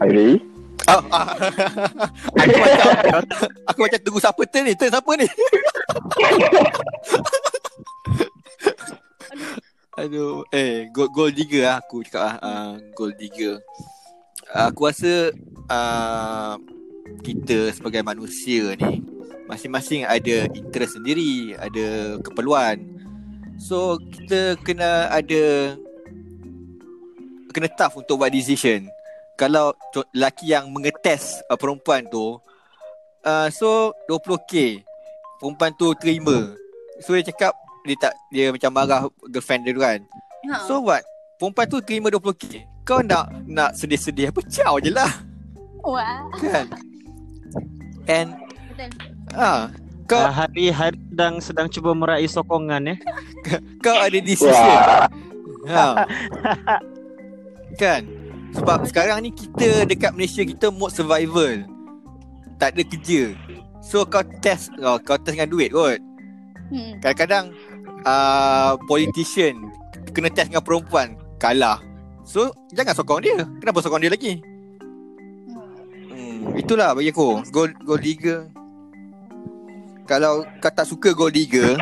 Airi. Ah, ah. [laughs] aku macam aku macam tunggu siapa turn ni? Turn siapa ni? [laughs] Aduh, eh gold gold digger lah aku cakap ah uh, gold digger. Aku rasa uh, kita sebagai manusia ni masing-masing ada interest sendiri, ada keperluan. So kita kena ada kena tough untuk buat decision. Kalau lelaki yang mengetes uh, perempuan tu uh, so 20k perempuan tu terima. So dia cakap dia tak dia macam marah girlfriend dia tu kan. Ha. So what? Perempuan tu terima 20k. Kau nak nak sedih-sedih pecah je lah Wah. kan. And Betul. ah Uh, hari hari sedang sedang cuba meraih sokongan eh. [laughs] kau ada decision. Wah. Ha. kan? Sebab sekarang ni kita dekat Malaysia kita mode survival. Tak ada kerja. So kau test oh, kau test dengan duit kot. Hmm. Kadang-kadang uh, politician kena test dengan perempuan kalah. So jangan sokong dia. Kenapa sokong dia lagi? Hmm, itulah bagi aku. Gold gold digger. Kalau kau tak suka gold digger,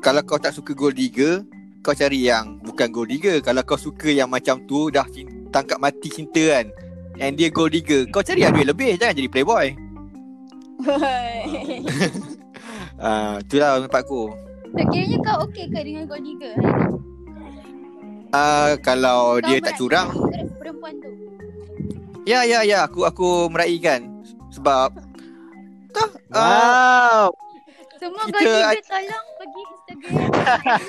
kalau kau tak suka gold digger, kau cari yang bukan gold digger. Kalau kau suka yang macam tu dah tangkap mati cinta kan. And dia gold digger, kau cari yang duit lebih, jangan jadi playboy. [laughs] Ah, uh, itulah pendapat aku. so kiranya kau okey ke dengan gold digger? Ah, uh, kalau Kau dia tak curang, perempuan tu. ya ya ya, aku aku meraihkan sebab tak ah, Wow. [laughs] Semua Kita digger ad- tolong pergi Instagram.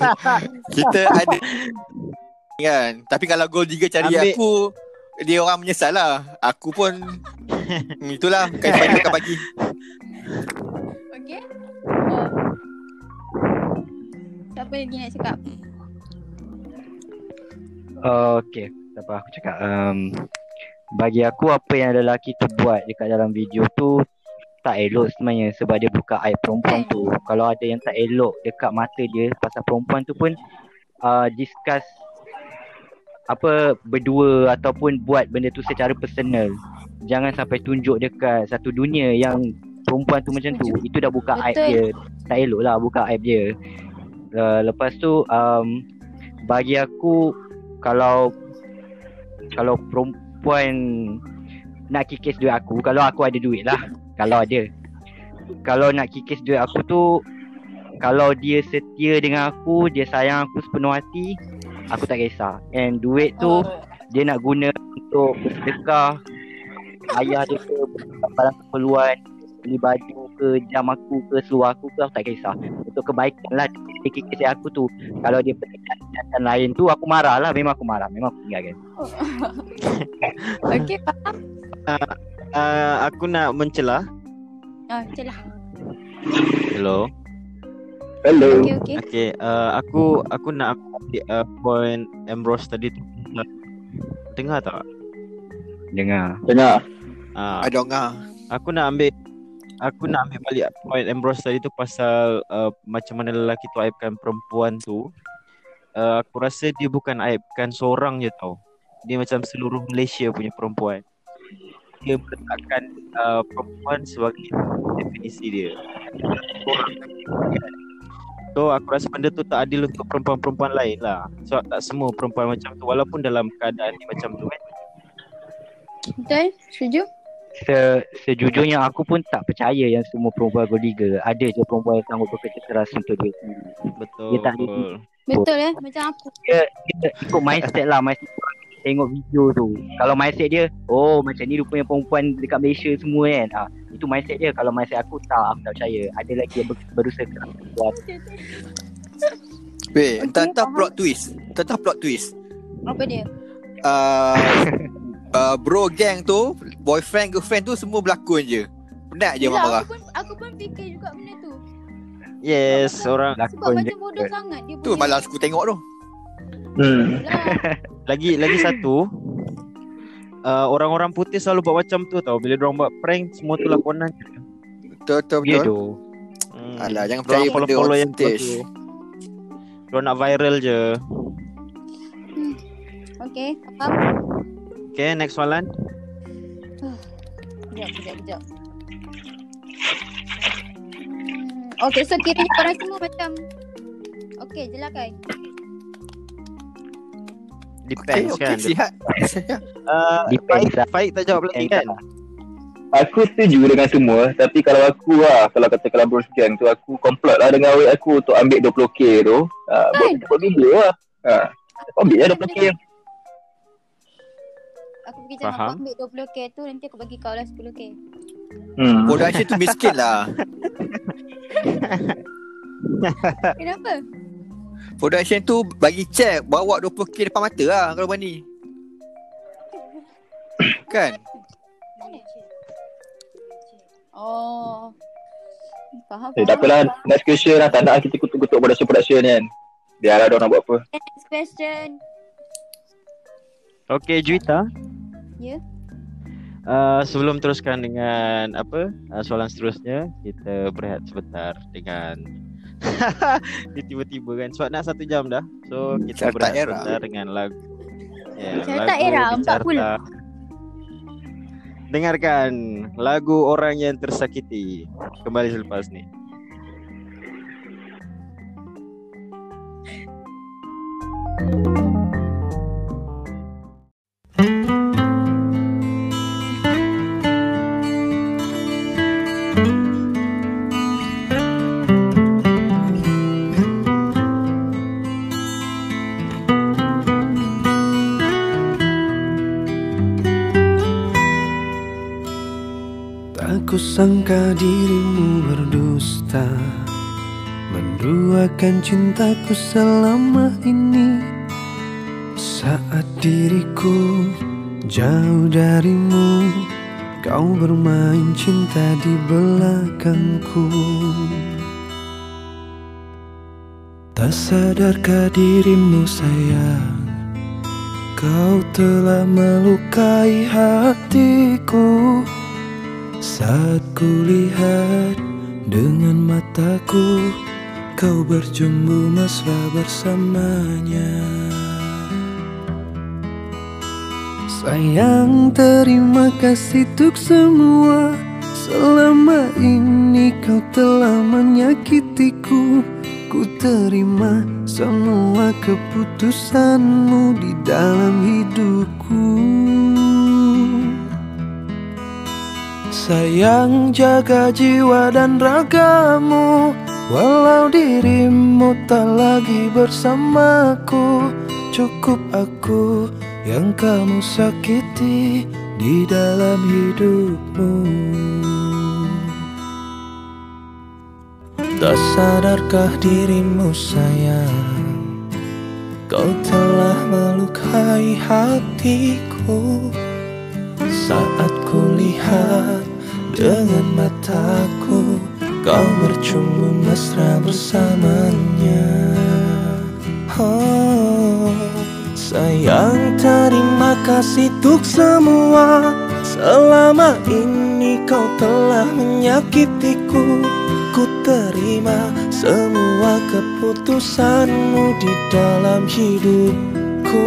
[laughs] kita ada kan. Tapi kalau gold digger cari Ambil. aku, dia orang menyesal lah. Aku pun hmm, itulah pada akan bagi. Okey. Oh. Siapa lagi nak cakap? Okay Tak apa aku cakap um, Bagi aku apa yang lelaki tu buat Dekat dalam video tu Tak elok sebenarnya Sebab dia buka aib perempuan tu. Kalau ada yang tak elok Dekat mata dia Pasal perempuan tu pun uh, Discuss Apa Berdua Ataupun buat benda tu secara personal. Jangan sampai tunjuk dekat Satu dunia yang Perempuan tu macam tu. Itu dah buka aib dia. Tak elok lah buka aib dia. Uh, Lepas tu um, Bagi aku Kalau kalau perempuan nak kikis duit aku kalau aku ada duit lah kalau ada. Kalau nak kikis duit aku tu kalau dia setia dengan aku dia sayang aku sepenuh hati aku tak kisah. And duit tu dia nak guna untuk bersedekah ayah dia ke barang keperluan beli baju ke jam aku ke seluar aku ke aku tak kisah. Untuk kebaikan lah dia kikis aku tu. Kalau dia pergi jalan lain tu aku marah lah. Memang aku marah. Memang aku tinggalkan. [laughs] Okey, faham? Uh, aku nak mencelah. Ah, celah. Hello. Hello. Okey, okey. Okay, uh, aku aku nak ambil uh, point Ambrose tadi tu. Dengar tak? dengar Dengar. Uh, Ada orang aku nak ambil aku nak ambil balik point Ambrose tadi tu pasal uh, macam mana lelaki tu aibkan perempuan tu. Uh, aku rasa dia bukan aibkan seorang je tau. Dia macam seluruh Malaysia punya perempuan. Dia meletakkan uh, perempuan sebagai definisi dia. So aku rasa benda tu tak adil untuk perempuan-perempuan lain lah Sebab tak semua perempuan macam tu Walaupun dalam keadaan ni macam tu kan Betul? Setuju? Se, sejujurnya aku pun tak percaya yang semua perempuan berliga ada je perempuan yang sanggup bekerja keras untuk sendiri. Betul Dia tak ada Betul eh? Macam aku. Dia, dia ikut mindset lah mindset tengok video tu. Kalau mindset dia, oh macam ni rupanya perempuan dekat Malaysia semua kan. Ah, itu mindset dia. Kalau mindset aku tak, aku tak percaya. Ada lagi yang ber- berusaha keras buat. Weh, Okey, entah-entah faham. plot twist Entah-entah plot twist Apa dia? uh, uh, [laughs] Bro gang tu Boyfriend, girlfriend tu Semua berlakon je Penat je Yelah, marah aku pun aku pun fikir juga benda tu. Yes, orang Sebab macam bodoh sangat dia Tu malas aku tengok tu Hmm. [laughs] Lagi lagi satu uh, orang-orang putih selalu buat macam tu tau. Bila orang buat prank semua tu lakonan je. Betul, betul, Ya betul tu. Hmm. Alah, jangan percaya benda follow-follow on yang tu. Diorang nak viral je. okay, faham? Okay, next soalan. Sekejap, sekejap, sekejap. Hmm, okay, so kiranya korang semua macam Okay, jelaskan. Depends Okay, kan. okay, sihat [laughs] Sihat Uh, Depends Faik, Faik tak jawab lagi kan? Aku setuju dengan semua Tapi kalau aku lah Kalau kata kalau Bruce Gang tu Aku komplot lah dengan awet aku Untuk ambil 20k tu uh, buat, Kan? buat video lah uh, Ambil lah 20k Aku pergi Faham. aku ambil 20k tu nanti aku bagi kau lah 10k. hmm. Production tu miskin lah [laughs] Kenapa? Production tu bagi check Bawa 20k depan mata lah Kalau berani Kan Oh. Faham, Eh tak apalah Next question lah Tak nak kita kutuk-kutuk production-production kan Biarlah diorang buat apa Next question. Okay, Juita. Ya. Uh, sebelum teruskan dengan apa uh, soalan seterusnya kita berehat sebentar dengan dia tiba-tiba kan. Sebab nak satu jam dah. So kita Carta berehat era. sebentar dengan lagu. Yeah, Carta era, empat puluh. dengarkan lagu orang yang tersakiti. Kembali selepas ni. Tak kusangka dirimu berdusta Menduakan cintaku selama ini. Saat diriku jauh darimu Kau bermain cinta di belakangku. Tak sadarkah dirimu sayang? Kau telah melukai hatiku saat kulihat dengan mataku Kau berjumbu mesra bersamanya. Sayang terima kasih untuk semua. Selama ini kau telah menyakitiku. Ku Ku terima semua keputusanmu di dalam hidupku Sayang jaga jiwa dan ragamu. Walau dirimu tak lagi bersamaku Cukup aku yang kamu sakiti di dalam hidupmu. Tak sadarkah dirimu sayang? Kau telah melukai hatiku. Saat ku lihat dengan mataku Kau bercumbu mesra bersamanya. Oh Sayang terima kasih untuk semua. Selama ini kau telah menyakitiku. Ku terima semua keputusanmu di dalam hidupku.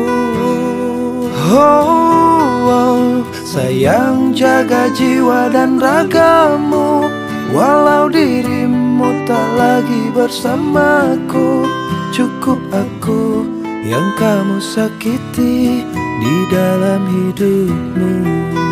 Oh, oh, sayang jaga jiwa dan ragamu. Walau dirimu tak lagi bersamaku Cukup aku yang kamu sakiti di dalam hidupmu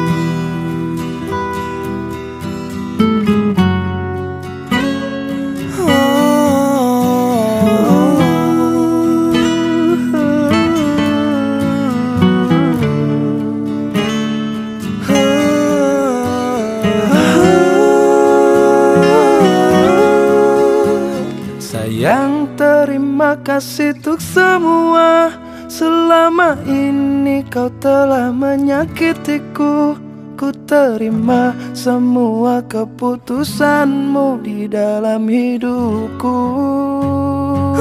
terima kasih untuk semua. Selama ini kau telah menyakitiku. Ku terima semua keputusanmu di dalam hidupku.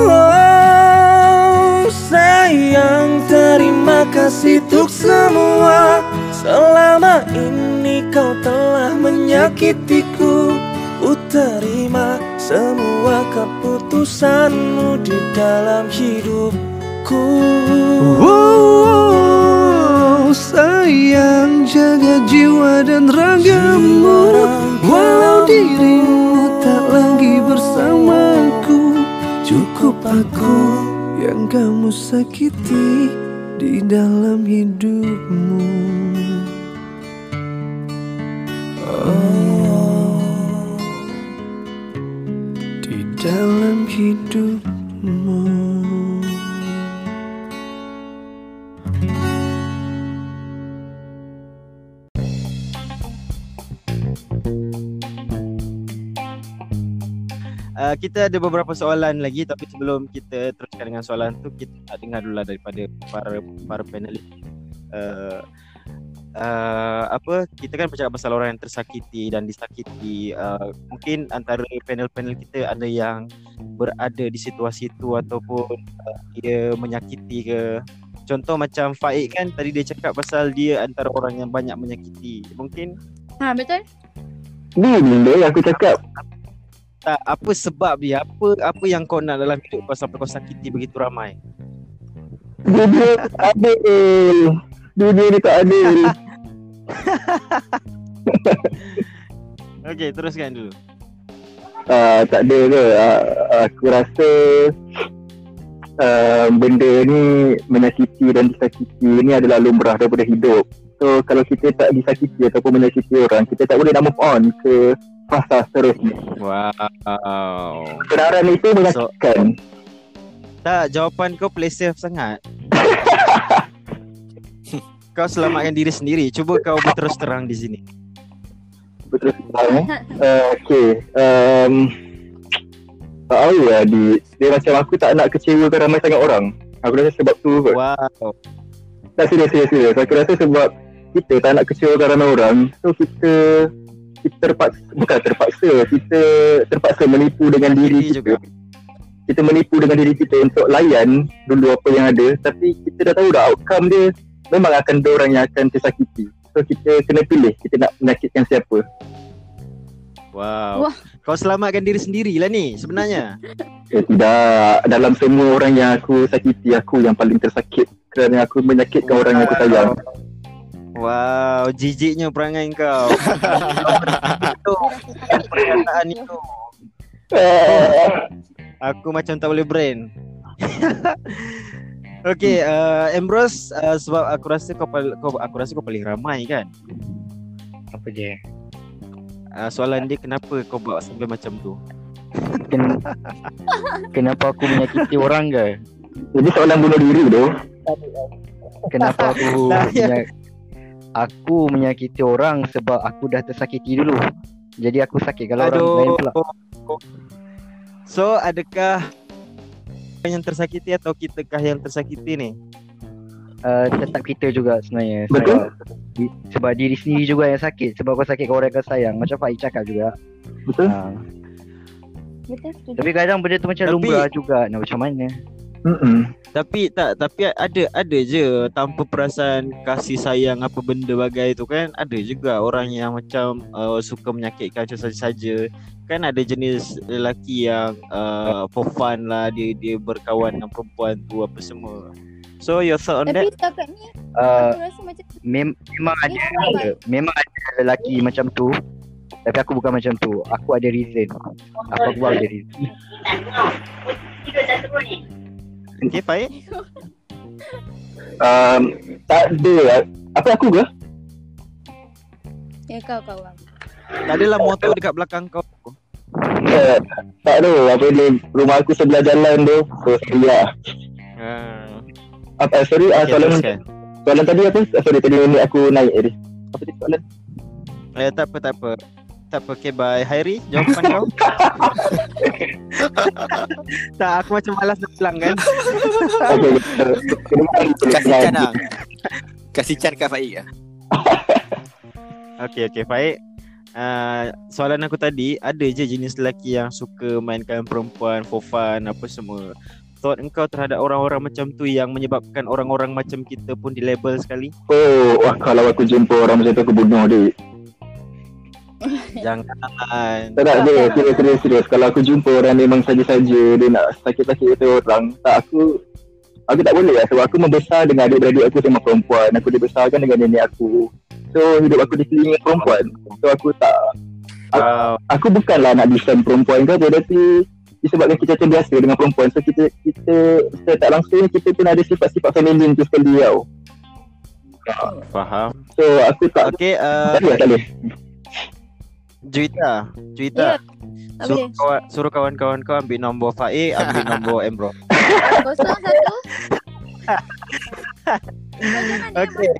Oh sayang terima kasih untuk semua. Selama ini kau telah menyakitiku. Ku terima semua keputusanmu di dalam hidupku. Oh, Sayang jaga jiwa dan ragamu. Walau dirimu tak lagi bersamaku Cukup aku yang kamu sakiti di dalam hidupmu. Oh dalam hidupmu. Uh, kita ada beberapa soalan lagi tapi sebelum kita teruskan dengan soalan tu kita nak dengar dulu lah daripada para para panelis. Uh, uh, apa kita kan bercakap pasal orang yang tersakiti dan disakiti. Uh, mungkin antara panel-panel kita ada yang berada di situasi itu ataupun uh, dia menyakiti ke. Contoh macam Faik kan tadi dia cakap pasal dia antara orang yang banyak menyakiti. Mungkin Ha betul? Ni benda yang aku cakap tak apa sebab dia apa apa yang kau nak dalam hidup kau sampai kau sakiti begitu ramai Dunia tak adil Dunia ni tak adil [laughs] okey teruskan dulu. Uh, Tak ada ke uh, Aku rasa uh, Benda ni Menyakiti dan disakiti Ni adalah lumrah daripada hidup. So kalau kita tak disakiti Ataupun menyakiti orang Kita tak boleh nak move on Ke fasa seterusnya. Wow. Kebenaran itu menyakitkan. Tak jawapan kau play safe sangat [laughs] kau selamatkan diri sendiri. Cuba kau berterus terang di sini. Betul sebenarnya uh, Okay um, Tak tahu lah di, Dia macam aku tak nak kecewakan ramai sangat orang. Aku rasa sebab tu kot. Wow. Tak serius serius serius. Aku rasa sebab Kita tak nak kecewakan ramai orang So kita Kita terpaksa Bukan terpaksa Kita terpaksa menipu dengan diri kita. juga. Kita menipu dengan diri kita Untuk layan Dulu apa yang ada Tapi kita dah tahu dah Outcome dia Memang akan ada orang yang akan tersakiti. So kita kena pilih Kita nak menyakitkan siapa. Wow. Wah. kau selamatkan diri sendiri lah ni sebenarnya. Eh, tidak. Dalam semua orang yang aku sakiti Aku yang paling tersakit Kerana aku menyakitkan orang yang aku sayang. Wow jijiknya perangai kau. [laughs] Itu perkataan itu. Eh, Aku macam tak boleh brain. [laughs] Okay, uh, Ambrose uh, sebab aku rasa kau, pal- kau aku rasa kau paling ramai kan. Apa je? Uh, soalan dia kenapa kau buat sampai macam tu? Ken- [laughs] kenapa aku menyakiti orang ke? Jadi soalan bunuh diri tu. Kenapa aku [laughs] ya. menyak- aku menyakiti orang sebab aku dah tersakiti dulu. Jadi aku sakit kalau orang lain pula. So, adakah yang tersakiti atau kitakah yang tersakiti ni? Uh, tetap kita juga sebenarnya Betul. sebab, di, sebab diri sendiri juga yang sakit sebab kau sakit kau orang yang kau sayang macam Faik cakap juga Betul? ha. Betul tapi kadang benda tu macam Tapi- lumrah juga nak macam mana Mm-mm. Tapi tak tapi ada ada je tanpa perasaan kasih sayang apa benda bagai tu kan. Ada juga orang yang macam uh, suka menyakitkan macam saja-saja kan ada jenis lelaki yang uh, for fun lah. Dia dia berkawan dengan perempuan tu apa semua. So your thought on Tapi that? setakat ni uh, aku rasa macam mem- memang ada Memang ada lelaki macam tu. Tapi aku bukan macam tu. Aku ada reason. Apa aku buat ada reason okay Faik Um, tak ada. Apa aku ke? Ya kau kau kau. tak adalah motor dekat belakang kau Eh, tak ada. Apa dia rumah aku sebelah jalan tu. So, sorry lah. uh, Apa, sorry. Uh, okay, soalan, teruskan. soalan tadi apa? Ah, Sorry, tadi ni aku naik tadi. Apa tadi soalan? eh, tak apa tak apa tak apa okay bye Hairi jawapan kau [laughs] tak aku macam malas nak pulang kan Okay, Kasih Chan lah. Kasih Chan kat Faik lah. Okay, okay, baik. Uh, soalan aku tadi, ada je jenis lelaki yang suka mainkan perempuan for fun apa semua. Thought engkau terhadap orang-orang macam tu yang menyebabkan orang-orang macam kita pun di label sekali? Oh, wah, kalau aku jumpa orang macam tu aku bunuh dia. [laughs] Jangan. Tak tak dia, serius, serius, serius. Kalau aku jumpa orang memang saja-saja dia nak sakit-sakit kata orang, tak aku aku tak boleh lah sebab aku membesar dengan adik-beradik aku sama perempuan. Aku dibesarkan dengan nenek aku. So hidup aku dikelilingi perempuan. So aku tak Wow. aku bukanlah nak defend perempuan ke apa tapi disebabkan kita terbiasa dengan perempuan so kita kita secara tak langsung kita pun ada sifat-sifat feminin tu sekali tau. Faham. So aku tak Okay, uh, tak boleh tak boleh. Juita. Juita. Tak Suruh, boleh. kawan, suruh kawan-kawan kau ambil nombor Faik, ambil [laughs] nombor Embro. Kosong satu. Okay. [laughs]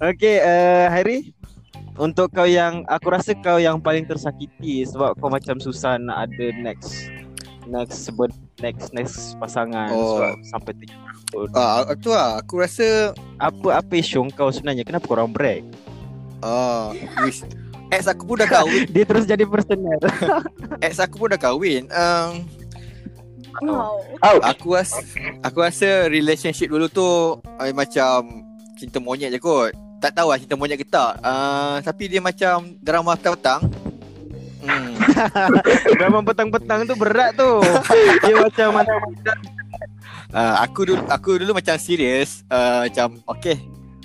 Okay, uh, Hairi. Untuk kau yang aku rasa kau yang paling tersakiti sebab kau macam susah nak ada next next sebut next next pasangan Oh. sebab sampai tujuh tahun. Ah, tu lah. Aku rasa Apa apa isu kau sebenarnya? Kenapa kau orang break? ah, wish. Ex aku pun dah kahwin. [laughs] Dia terus jadi personal. [laughs] Ex aku pun dah kahwin. Um, Wow. Ouch. aku rasa aku rasa relationship dulu tu uh, macam cinta monyet je kot. Tak tahu lah cinta monyet ke tak. Uh, tapi dia macam drama petang-petang. Hmm. [laughs] Drama petang-petang tu berat tu. Dia macam mana Uh, aku dulu aku dulu macam serius uh, macam okay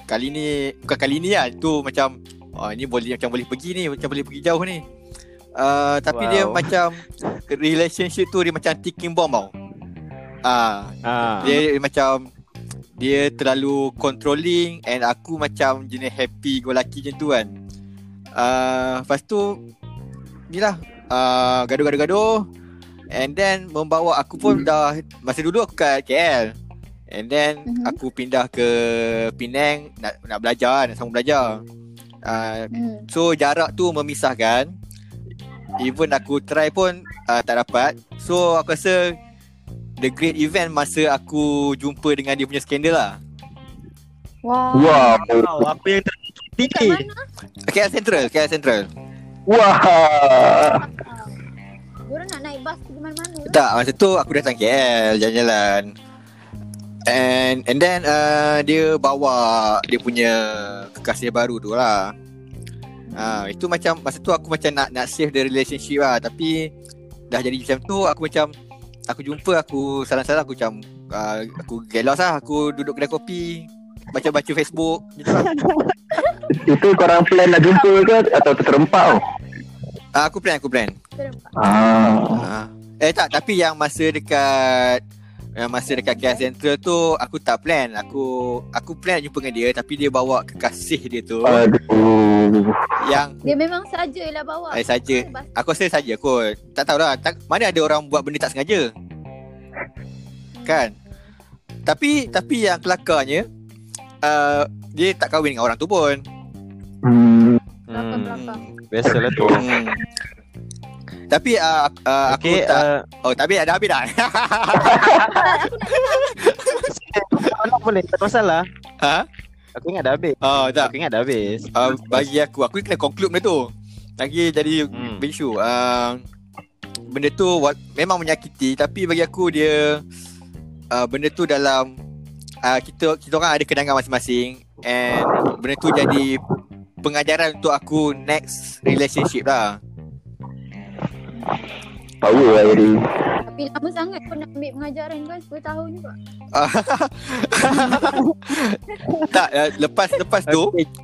kali ni bukan kali ni lah tu macam oh, ni boleh macam boleh pergi ni macam boleh pergi jauh ni uh, tapi wow. dia macam relationship tu dia macam ticking bomb tau ah Ah. dia, dia macam dia terlalu controlling and aku macam jenis happy go lucky macam tu kan uh, lepas tu ni lah uh, gaduh-gaduh-gaduh and then membawa aku pun dah masa dulu aku kat KL and then Mhm. aku pindah ke Penang nak nak belajar nak sambung belajar uh, Hmm. So jarak tu memisahkan Even aku try pun uh, tak dapat So aku rasa The great event masa aku jumpa dengan dia punya skandal lah Wow. Wow. Apa yang terjadi? mana? KL Central KL Central Wah. Diorang nak naik bas pergi mana-mana ke? Tak masa tu aku datang KL jalan-jalan And and then uh, dia bawa dia punya kekasih baru tu lah. Ah uh, itu macam masa tu aku macam nak nak save the relationship lah tapi dah jadi macam tu aku macam aku jumpa aku salah-salah aku macam uh, aku gelos lah aku duduk kedai kopi baca-baca Facebook. [laughs] Itu korang plan nak jumpa ke atau terserempak tau? Ah, aku plan, aku plan. Terempat. Ah. Ah. Eh tak, tapi yang masa dekat yang masa dekat KL Central tu aku tak plan. Aku aku plan jumpa dengan dia tapi dia bawa kekasih dia tu Aduh. yang Dia memang sajalah bawa. eh saja. Aku rasa saja kot. Tak tahulah. Tak, mana ada orang buat benda tak sengaja. Kan? Tapi tapi yang kelakarnya uh, dia tak kahwin dengan orang tu pun. Hmm. Belakang-belakang. Biasalah tu. Hmm. Tapi uh, uh, aku Okey, tak uh, Oh, tapi ada habis dah. nak boleh, tak masalah. ha? Aku ingat dah habis. Oh, tak. Aku ingat dah habis. Uh, bagi aku aku kena conclude benda tu. Lagi jadi Hmm. big issue. Uh, benda tu memang menyakiti tapi bagi aku dia uh, benda tu dalam uh, kita kita orang ada kenangan masing-masing and benda tu jadi pengajaran untuk aku next relationship lah. Power lah jadi. Tapi lama sangat kau nak ambil pengajaran kan 10 tahun juga. [laughs] tak uh, lepas lepas tu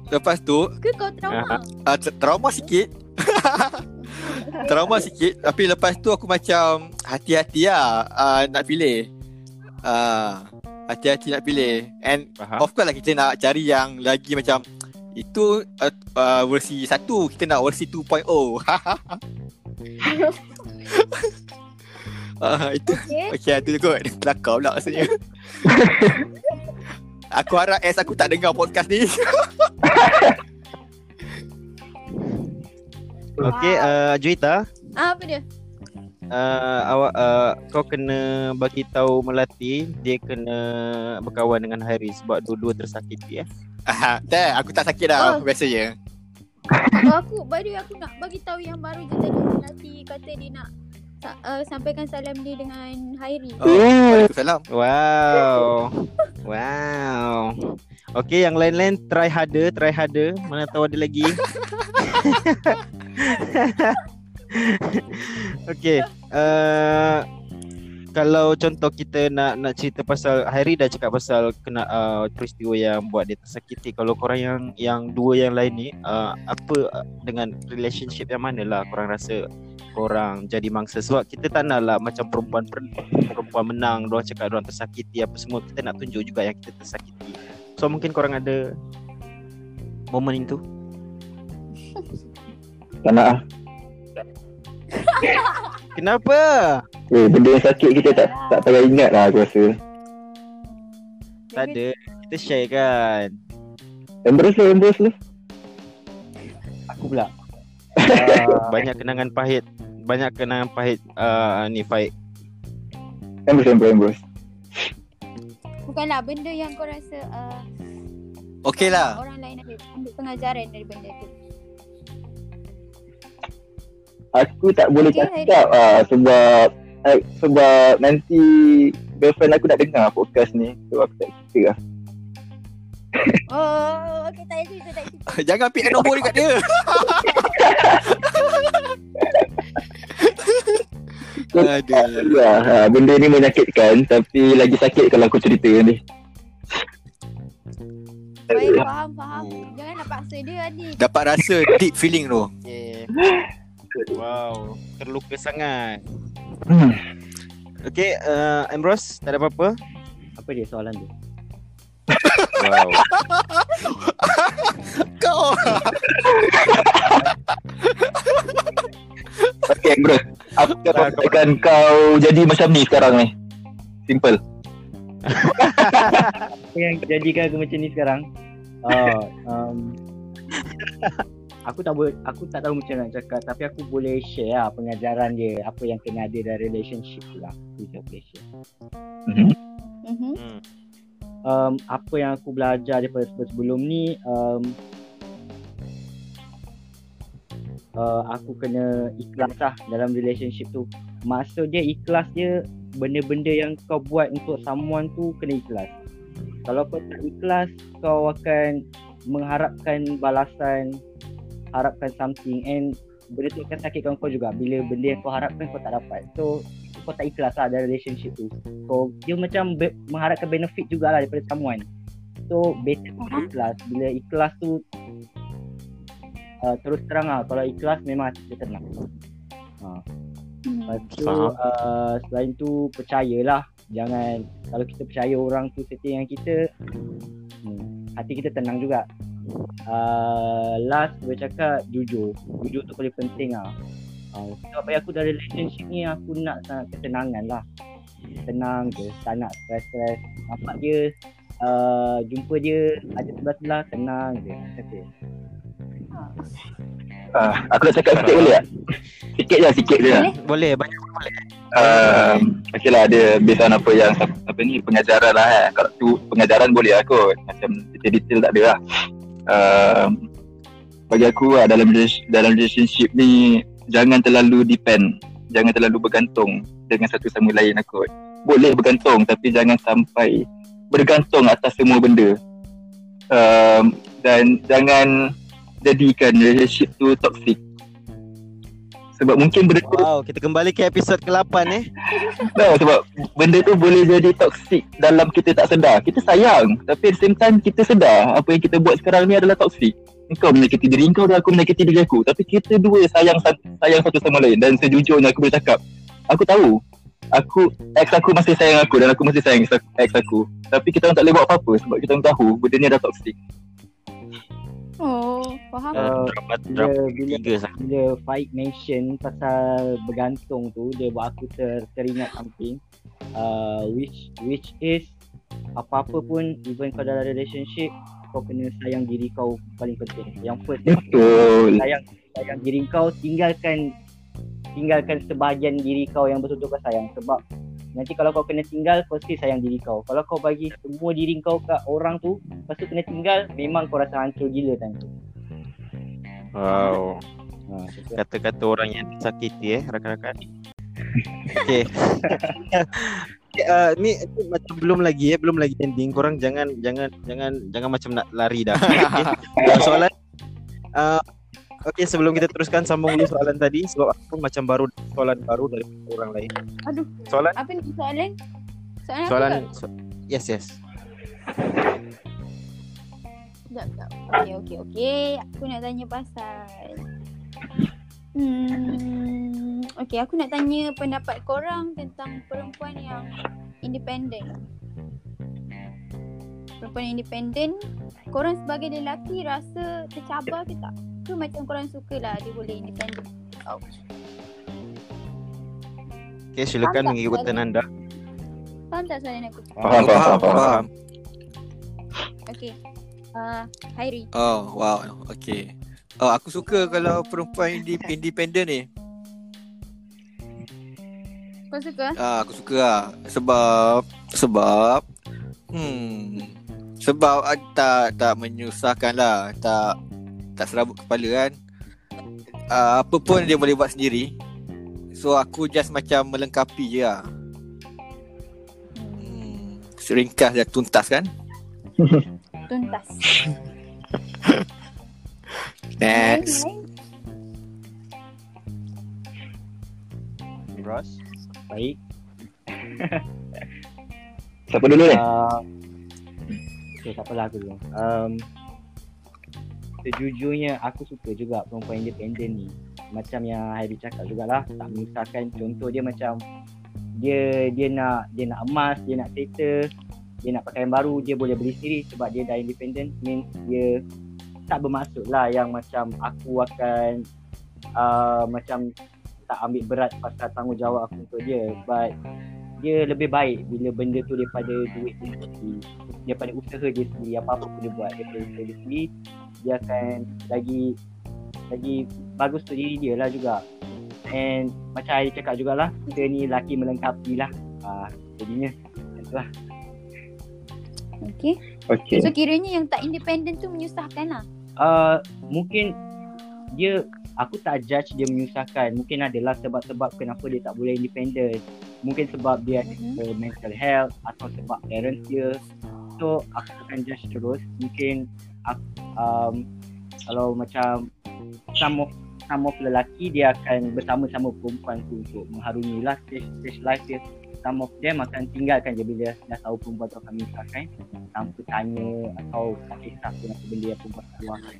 lepas tu Ke kau trauma? uh, tra- trauma sikit [laughs] trauma sikit tapi lepas tu aku macam hati-hati lah uh, nak pilih uh, hati-hati nak pilih and Faham. of course lah kita nak cari yang lagi macam itu uh, uh, versi 1 kita nak versi 2.0 [laughs] Ah, itu Okay. Okay itu kot Kelakar pula rasanya [laughs] Aku harap S aku tak dengar podcast ni [laughs] Okey, uh, Juita, Ah, apa dia? Uh, awak uh, kau kena bagi tahu Melati dia kena berkawan dengan Hairi sebab dua-dua tersakiti eh. Ah, Tak aku tak sakit dah Oh. Biasa je Oh, aku by the way aku nak bagi tahu yang baru je tadi Melati kata dia nak uh, sampaikan salam dia dengan Hairi. Oh, Waalaikumsalam Wow. Wow. Okey, yang lain-lain try harder, try harder. Mana tahu ada lagi. [laughs] [laughs] Okey, uh, kalau contoh kita nak nak cerita pasal Hairi dah cakap pasal kena uh, peristiwa yang buat dia tersakiti. Kalau korang yang yang dua yang lain ni uh, apa uh, dengan relationship yang mana lah korang rasa korang jadi mangsa sebab kita tak nak lah macam perempuan perempuan menang Diorang cakap diorang tersakiti Apa semua Kita nak tunjuk juga yang kita tersakiti So mungkin korang ada Momen itu Tak nak ah. [laughs] Kenapa? Eh, benda yang sakit kita tak tak payah ingat lah aku rasa. Tak ada Kita share kan Embrace lah, embrace lah. Aku pula. [laughs] Banyak kenangan pahit Banyak kenangan pahit uh, Ni fight Embrace, embrace, embrace. Bukanlah benda yang kau rasa uh, Okey lah orang lain ambil, ambil pengajaran dari benda tu. Aku tak boleh Okay, cakap ah sebab eh, sebab nanti girlfriend aku nak dengar podcast ni. So aku tak cerita lah. [laughs] Oh, okey tak cerita, tak cerita. Jangan pick nombor dekat dia [laughs] Aduh Ya, ha, benda ni menyakitkan tapi lagi sakit kalau aku cerita ni. Baik, faham, faham. Janganlah paksa dia Adik. Dapat rasa deep feeling tu okay. [laughs] Wow Terluka sangat Hmm. Okay uh, Ambrose Tak ada apa-apa Apa dia soalan tu? Wow Kau Okay, bro. Apa yang pastikan kau jadi macam ni sekarang ni? Simple. Apa yang jadikan aku macam ni sekarang? Oh, um, aku tak boleh aku tak tahu macam nak cakap tapi aku boleh share lah pengajaran dia apa yang kena ada dari relationship tu lah. Aku je boleh share. Mhm. Mhm. hmm. Um, apa yang aku belajar daripada sebelum ni um, uh, aku kena ikhlas lah dalam relationship tu. Maksud dia ikhlas dia benda-benda yang kau buat untuk someone tu kena ikhlas. Kalau kau tak ikhlas, kau akan mengharapkan balasan, harapkan something and benda tu akan sakitkan kau juga bila benda yang kau harapkan kau tak dapat. So kau tak ikhlas lah dalam relationship tu. Kau dia macam be- mengharapkan benefit jugalah daripada someone. So better kau ikhlas. Bila ikhlas tu uh, terus terang lah kalau ikhlas memang hati kita tenang. Ha. Hmm. Lepas tu uh, selain tu percayalah jangan kalau kita percaya orang tu setting dengan kita hmm, hati kita tenang juga. Uh, last gue cakap jujur. Jujur tu paling penting lah. Uh, sebab bagi aku dalam relationship ni aku nak sangat ketenangan lah. Tenang je, tak nak stress-stress. Nampak dia uh, jumpa dia ada sebelah-sebelah tenang je. Macam tu. Uh, aku nak cakap sikit boleh tak? Sikit je, sikit je. Boleh? Boleh banyak boleh. Uh, okay lah, dia based on apa yang apa ni pengajaran lah eh. Kalau tu pengajaran boleh lah kot. Macam detail-detail tak ada lah. Uh, bagi aku lah, dalam dalam relationship ni jangan terlalu depend, jangan terlalu bergantung dengan satu sama lain kot. Boleh bergantung tapi jangan sampai bergantung atas semua benda. Um, dan jangan jadikan relationship tu toxic. Sebab mungkin benda tu Wow, kita kembali ke episod ke-8 eh. [laughs] No, sebab benda tu boleh jadi toxic dalam kita tak sedar. Kita sayang, tapi at the same time kita sedar apa yang kita buat sekarang ni adalah toxic. Kau menyakiti diri kau dan aku menyakiti diri aku. Tapi kita dua sayang sa- sayang satu sama lain dan sejujurnya aku boleh cakap, aku tahu aku ex aku masih sayang aku dan aku masih sayang ex aku. Tapi kita tak boleh buat apa-apa sebab kita tahu benda ni adalah toxic. Oh, faham. Uh, bila, drama bila, tiga sah. bila Faik mention pasal bergantung tu dia buat aku ter, teringat something uh, which which is apa-apa pun even kau dalam relationship kau kena sayang diri kau paling penting yang first Betul. sayang sayang diri kau tinggalkan tinggalkan sebahagian diri kau yang betul-betul kau sayang sebab nanti kalau kau kena tinggal kau still sayang diri kau kalau kau bagi semua diri kau kat orang tu lepas tu kena tinggal memang kau rasa hancur gila time tu Wow. ha. Kata-kata orang yang disakiti eh rakan-rakan. [laughs] Okey. Okay, uh, ni, ni macam belum lagi eh belum lagi ending korang jangan jangan jangan jangan macam nak lari dah [laughs] okay? soalan uh, Okey sebelum kita teruskan sambung dulu soalan tadi sebab aku macam baru soalan baru dari orang lain. Aduh, Soalan apa ni soalan? Soalan, soalan apa? so, yes yes. Sekejap, sekejap. Okey, okey, okey. Aku nak tanya pasal Hmm, okey, aku nak tanya pendapat korang tentang perempuan yang independen. Perempuan yang independen, korang sebagai lelaki rasa tercabar ke tak? Ke macam korang suka lah dia boleh independen? Ouch. Okey silakan Faham soalan? anda. Faham tak soalan aku? Faham, faham, faham. faham. Okey. Uh, Hairi. Oh, wow. Okay. Oh, aku suka kalau perempuan independent ni. Kau suka? Ah, aku suka lah. Sebab sebab hmm sebab ah, tak tak menyusahkan lah, tak tak serabut kepala kan. Ah, apa pun dia boleh buat sendiri. So aku just macam melengkapi je lah. Hmm, ringkas dan tuntas kan? [laughs] Tuntas. Next. Lain, lain. Ros. Baik. [laughs] Siapa dulu ni? Uh, okay, tak apalah aku dulu. Um, sejujurnya aku suka juga perempuan independen ni. Macam yang Hairi cakap jugalah, tak menyusahkan. Contoh dia macam dia dia nak dia nak emas, dia nak settle, dia nak pakaian baru, dia boleh beli sendiri sebab dia dah independen. Means dia tak bermaksud lah yang macam aku akan uh, macam tak ambil berat pasal tanggungjawab aku untuk dia. But dia lebih baik bila benda tu daripada duit dia sendiri daripada usaha dia sendiri apa-apa pun dia buat daripada usaha dia sendiri dia akan lagi lagi bagus untuk diri dia lah juga and macam Airi cakap jugalah kita ni lelaki melengkapi lah ah, jadinya macam tu lah Okey. Okey. So kiranya yang tak independen tu menyusahkan lah. uh, mungkin dia aku tak judge dia menyusahkan mungkin adalah sebab-sebab kenapa dia tak boleh independent mungkin sebab dia ada Mhm. uh, mental health atau sebab parents dia so aku akan judge terus mungkin um, kalau macam some of some of lelaki dia akan bersama-sama perempuan tu untuk mengharungi lah stage, stage life dia some of them akan tinggalkan je bila dah tahu perempuan tu akan menyusahkan tanpa tanya atau tak kisah pun apa benda yang perempuan keluarkan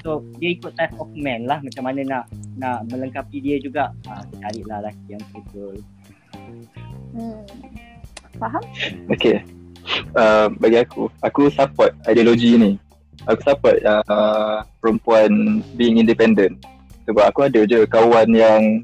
So dia ikut type of man lah macam mana nak nak melengkapi dia juga. Ha, carilah lelaki yang betul. Hmm. Faham? Okay. Uh, bagi aku, aku support ideologi ni. Aku support uh, perempuan being independent. Sebab aku ada je kawan yang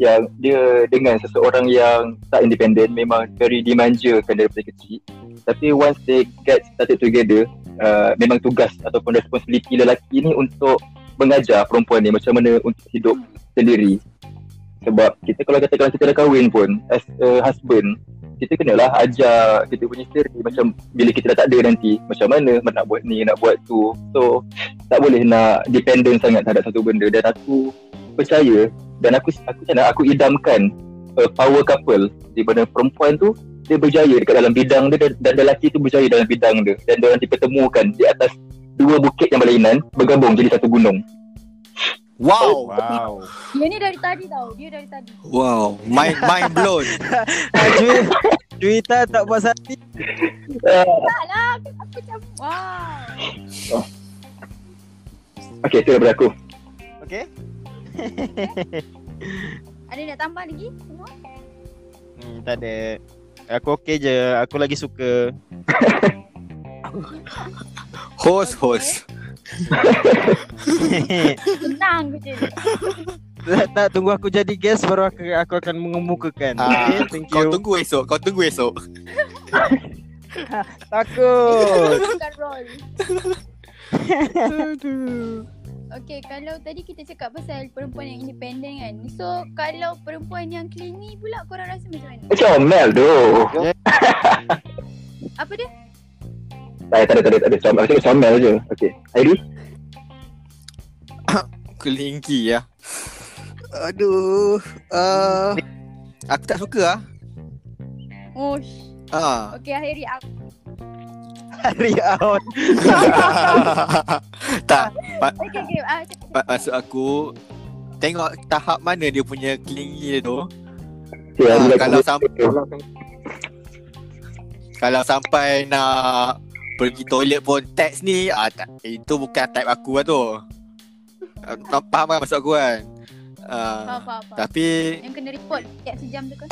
yang dia dengan seseorang yang tak independent memang very dimanjakan daripada kecil. Tapi once they get started together, uh, memang tugas ataupun responsibility lelaki ni untuk mengajar perempuan ni macam mana untuk hidup sendiri. Sebab kita kalau katakan kita dah kahwin pun as a husband, kita kenalah ajar kita punya isteri macam bila kita dah tak ada nanti macam mana nak buat ni nak buat tu. So tak boleh nak dependent sangat terhadap satu benda. Dan aku percaya dan aku aku macam aku idamkan a power couple. Di mana perempuan tu dia berjaya dekat dalam bidang dia dan, dan lelaki tu berjaya dalam bidang dia. Dan dia nanti pertemukan di atas dua bukit yang berlainan bergabung jadi satu gunung Wow. Wow. Dia ni dari tadi tau. Dia dari tadi. Wow. Mind mind blown. [laughs] Juita, Juita tak puas hati. uh, Tak lah. Aku macam wow. Okay itu daripada aku Okay. [laughs] Ada nak tambah lagi semua? Hmm, tak ada. Aku okey je. Aku lagi suka. [laughs] Host host. Senang je. tak, tak tunggu aku jadi guest baru aku, aku akan mengemukakan. Ah, okay, thank Kau you. tunggu esok. Kau tunggu esok. [laughs] Takut. Bukan roll. [laughs] Okay, kalau tadi kita cakap pasal perempuan yang independen kan. So, kalau perempuan yang clingy pula korang rasa macam mana? Macam Mel tu Apa dia? Tak ada, tak ada, tak ada, tak ada. Comel, aku cakap comel je Okay Airi [coughs] Kelingki ya. Aduh. Uh, aku tak suka ah. Oh, Ah. [laughs] okay akhiri aku. Hari out. tak. Ma- Okay, okay. Ah, ma- maksud aku tengok tahap mana dia punya clingy tu. Okay, Ah, Airi kalau sampai kalau sampai nak pergi toilet pun teks ni ah, tak, itu bukan type aku lah tu. Ah, Faham kan maksud aku kan? Uh, faham, faham. tapi Yang kena report tiap sejam tu kan?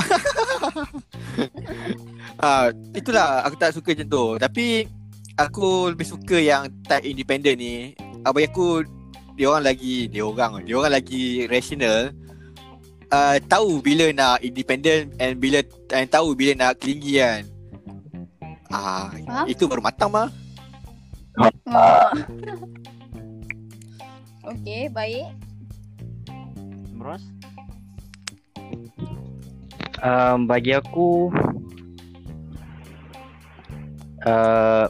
[laughs] ah itulah aku tak suka macam tu. Tapi aku lebih suka yang type independent ni. Ah, bagi aku dia orang lagi dia orang dia orang lagi rational. Uh, tahu bila nak independent and bila and tahu bila nak clingy kan. Ah, Faham? itu baru matang mah. Oh. okay, baik. Bros. Um, bagi aku uh,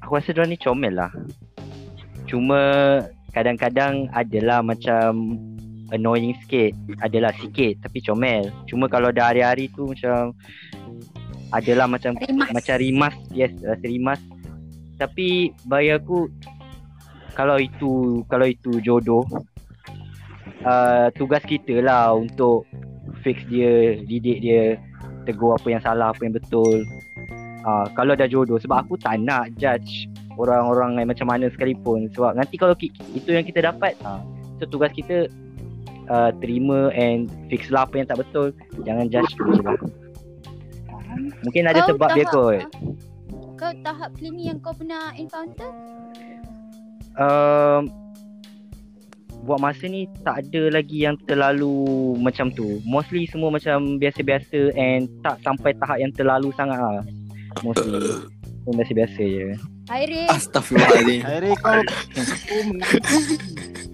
aku rasa dia ni comel lah. Cuma kadang-kadang adalah macam annoying sikit. Adalah sikit tapi comel. Cuma kalau dah hari-hari tu macam adalah macam Rimas. macam rimas. Yes, rasa rimas. Tapi bagi aku kalau itu kalau itu jodoh uh, tugas kita lah untuk fix dia, didik dia, tegur apa yang salah, apa yang betul. Uh, kalau dah jodoh sebab aku tak nak judge orang-orang yang macam mana sekalipun sebab nanti kalau ki- itu yang kita dapat uh, so tugas kita uh, terima and fix lah apa yang tak betul jangan judge lah mungkin ada Kau sebab dia tahap- kot Kau tahap clingy yang kau pernah encounter? um, buat masa ni tak ada lagi yang terlalu macam tu. Mostly semua macam biasa-biasa and tak sampai tahap yang terlalu sangat lah. Mostly. Yang biasa-biasa je. Hairi, Astaghfirullahaladzim. [laughs] Hari kau [laughs]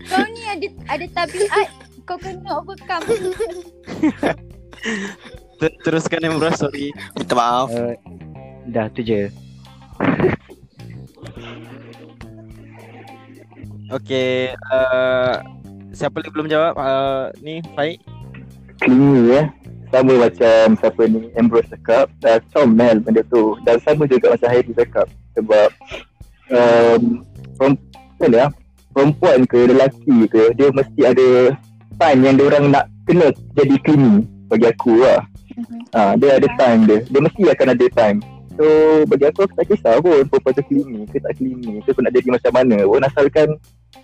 kau ni ada ada tabiat kau kena overcome. [laughs] Ter- teruskan yang bros sorry. Minta maaf. Uh, dah tu je. [laughs] Okay, uh, siapa lagi belum jawab? Uh, ni Faik. clingy ya sama macam siapa ni Ambrose cakap uh, comel benda tu dan sama juga macam Hairi cakap sebab um, perempuan ya perempuan ke lelaki ke dia mesti ada time yang dia orang nak kena jadi clingy bagi aku lah ha, dia ada time dia dia mesti akan ada time so bagi aku aku tak kisah pun perempuan tu clingy ke tak clingy ke aku nak jadi macam mana pun asalkan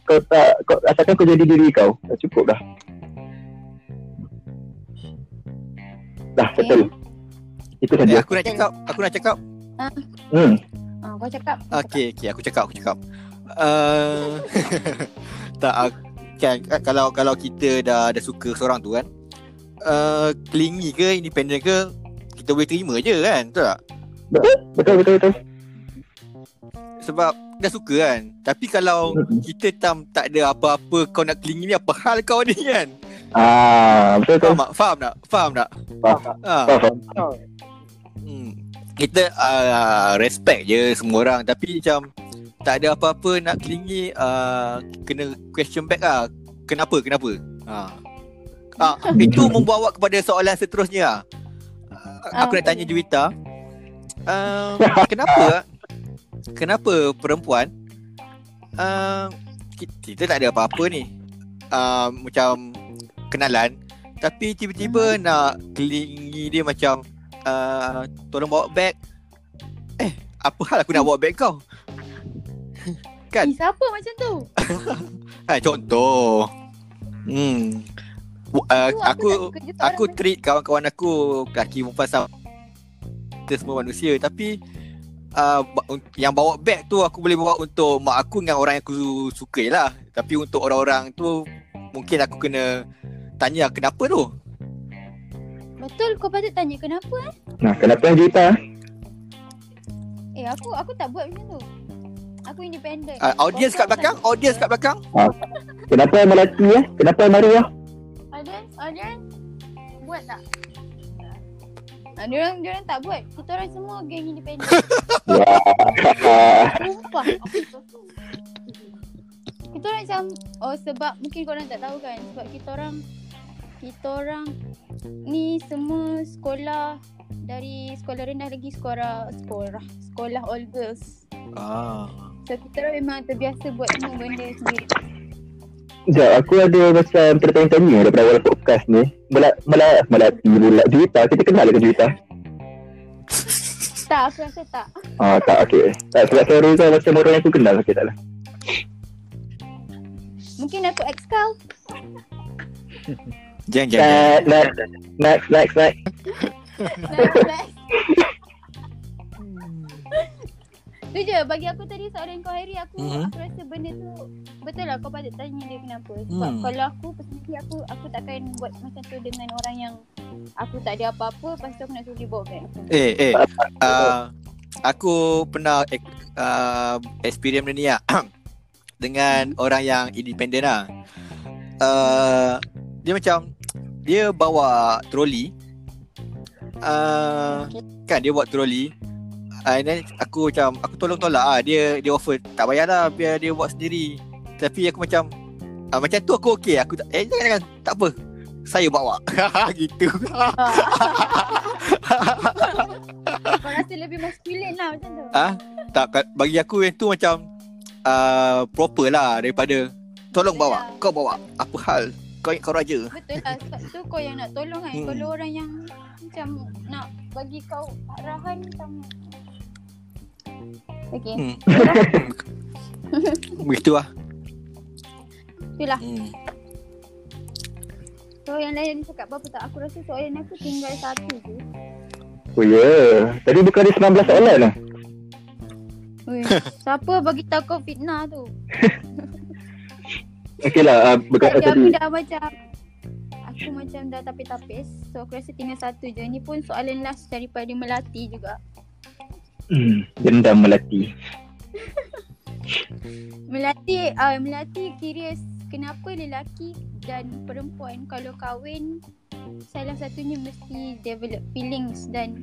kau tak kau asalkan kau jadi diri kau dah cukup dah dah Okay. betul itu Eh, saja aku nak cakap, aku nak cakap. hmm Ah, kau cakap. Okey, okey, aku cakap, aku cakap. Uh, [laughs] tak ak- kan kalau kalau kita dah dah suka seorang tu kan. Uh, clingy ke independent ke kita boleh terima je kan betul tak? Betul betul betul sebab dah suka kan? Tapi kalau kita tam tak ada apa-apa kau nak clingy ni apa hal kau ni kan? Ah betul betul. Faham tak? Faham tak? Faham tak? Faham ha. faham faham. hmm. kita uh, respect je semua orang. Tapi macam tak ada apa-apa nak clingy uh, kena question back lah. Kenapa? Kenapa? Ha. Ah, [laughs] itu membawa kepada soalan seterusnya. Ah, Aku nak tanya Juwita. Uh, kenapa kenapa perempuan uh, kita, kita tak ada apa-apa ni. Uh, macam kenalan tapi tiba-tiba nak kelingi dia macam uh, tolong bawa beg. Eh, apa hal aku nak bawa beg kau? kan? Eh, siapa macam tu? Ha, [laughs] contoh. Hmm. Uh, aku aku orang treat kawan-kawan aku lelaki perempuan sama. Kita semua manusia. Tapi uh, yang bawa beg tu aku boleh bawa untuk mak aku dengan orang yang aku suka lah. Tapi untuk orang-orang tu mungkin aku kena tanya kenapa tu. Betul kau patut tanya kenapa eh? nah kenapa yang juta Eh aku aku tak buat macam tu. Aku independent. uh, audience kat belakang audience kat belakang. Kenapa yang melati eh? Kenapa yang Maria Audience, audience. Buat tak? Ah, dia orang dia orang tak buat. Kita orang semua geng independent. Wah. [laughs] Sumpah. kita orang macam oh sebab mungkin korang tak tahu kan sebab kita orang kita orang ni semua sekolah dari sekolah rendah lagi sekolah sekolah sekolah all girls. ah So kita orang memang terbiasa buat semua benda sendiri. Sekejap, aku ada macam tertanya-tanya daripada awal podcast ni. Mela, mela, melati pula. Juwita, kita kenal ke Juwita? Tak, aku rasa tak. Ah, tak, okey. Tak, sebab suara kau macam orang yang aku kenal. Okey, tak lah. Mungkin aku ex kau. jangan jangan Next, next, next, next, next. Next, next. [laughs] Tu je. Bagi aku tadi soalan kau Harry aku Mhm. aku rasa benda tu betul lah kau patut tanya dia kenapa. Sebab Hmm. kalau aku personally aku aku takkan buat macam tu dengan orang yang aku tak ada apa-apa lepas tu aku nak suruh dia bawa beg. Eh eh uh, aku pernah uh, experience benda ni lah [coughs] dengan orang yang independent lah. Uh, dia macam dia bawa troli. Uh, kan dia bawa troli uh, and then aku macam aku tolong tolak ah dia dia offer tak payah lah biar dia buat sendiri tapi aku macam uh, macam tu aku okey aku tak, eh jangan jangan tak apa saya bawa [laughs] gitu [laughs] Kau rasa lebih masculine lah macam tu. Ah, tak kat- bagi aku yang tu macam uh, proper lah daripada tolong bawa, Yelah. kau bawa. Apa hal? Kau kau raja. Betul lah sebab tu kau yang nak tolong kan. Hmm. Kalau orang yang macam nak bagi kau arahan macam Okay, Hmm. [laughs] Begitu lah. itulah. Hmm. So yang lain cakap apa-apa tak Aku rasa soalan aku tinggal satu je Oh, ya. Yeah. Tadi bukan ada 19 soalan lah. Ui, [laughs] Siapa bagi tahu kau fitnah tu [laughs] Okey lah, uh, berkata Tadi aku tadi. dah macam Aku macam dah tapis-tapis So aku rasa tinggal satu je Ni pun soalan last daripada Melati juga Hmm, dendam melati. [laughs] Melati uh, Melati curious Kenapa lelaki dan perempuan Kalau kahwin Salah satunya mesti develop feelings Dan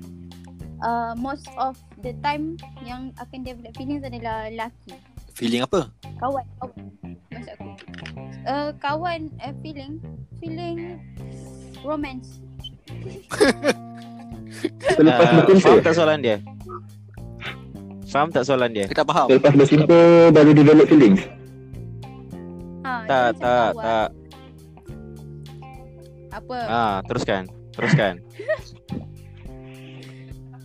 uh, Most of the time Yang akan develop feelings adalah lelaki Feeling apa? Kawan Kawan Maksud aku uh, Kawan uh, Feeling Feeling Romance Selepas Uh, bercinta. faham tak soalan dia? Faham tak soalan dia? Aku tak faham. Selepas bercinta baru develop feelings. ha, Tak, tak, kawan. tak. Apa Ah, teruskan. Teruskan. [laughs]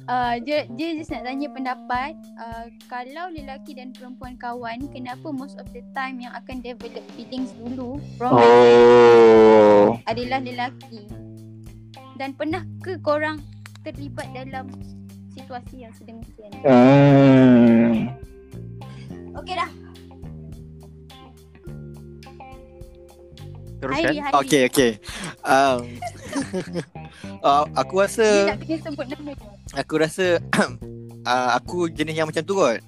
uh, dia dia just nak tanya pendapat uh, kalau lelaki dan perempuan kawan kenapa most of the time yang akan develop feelings dulu romantic Oh. adalah lelaki dan pernah ke korang terlibat dalam situasi yang sedemikian Hmm. okey dah Teruskan. Okay, okay. Um, [laughs] uh, aku dia rasa nak kena sebut nama aku rasa [coughs] uh, aku jenis yang macam tu kot.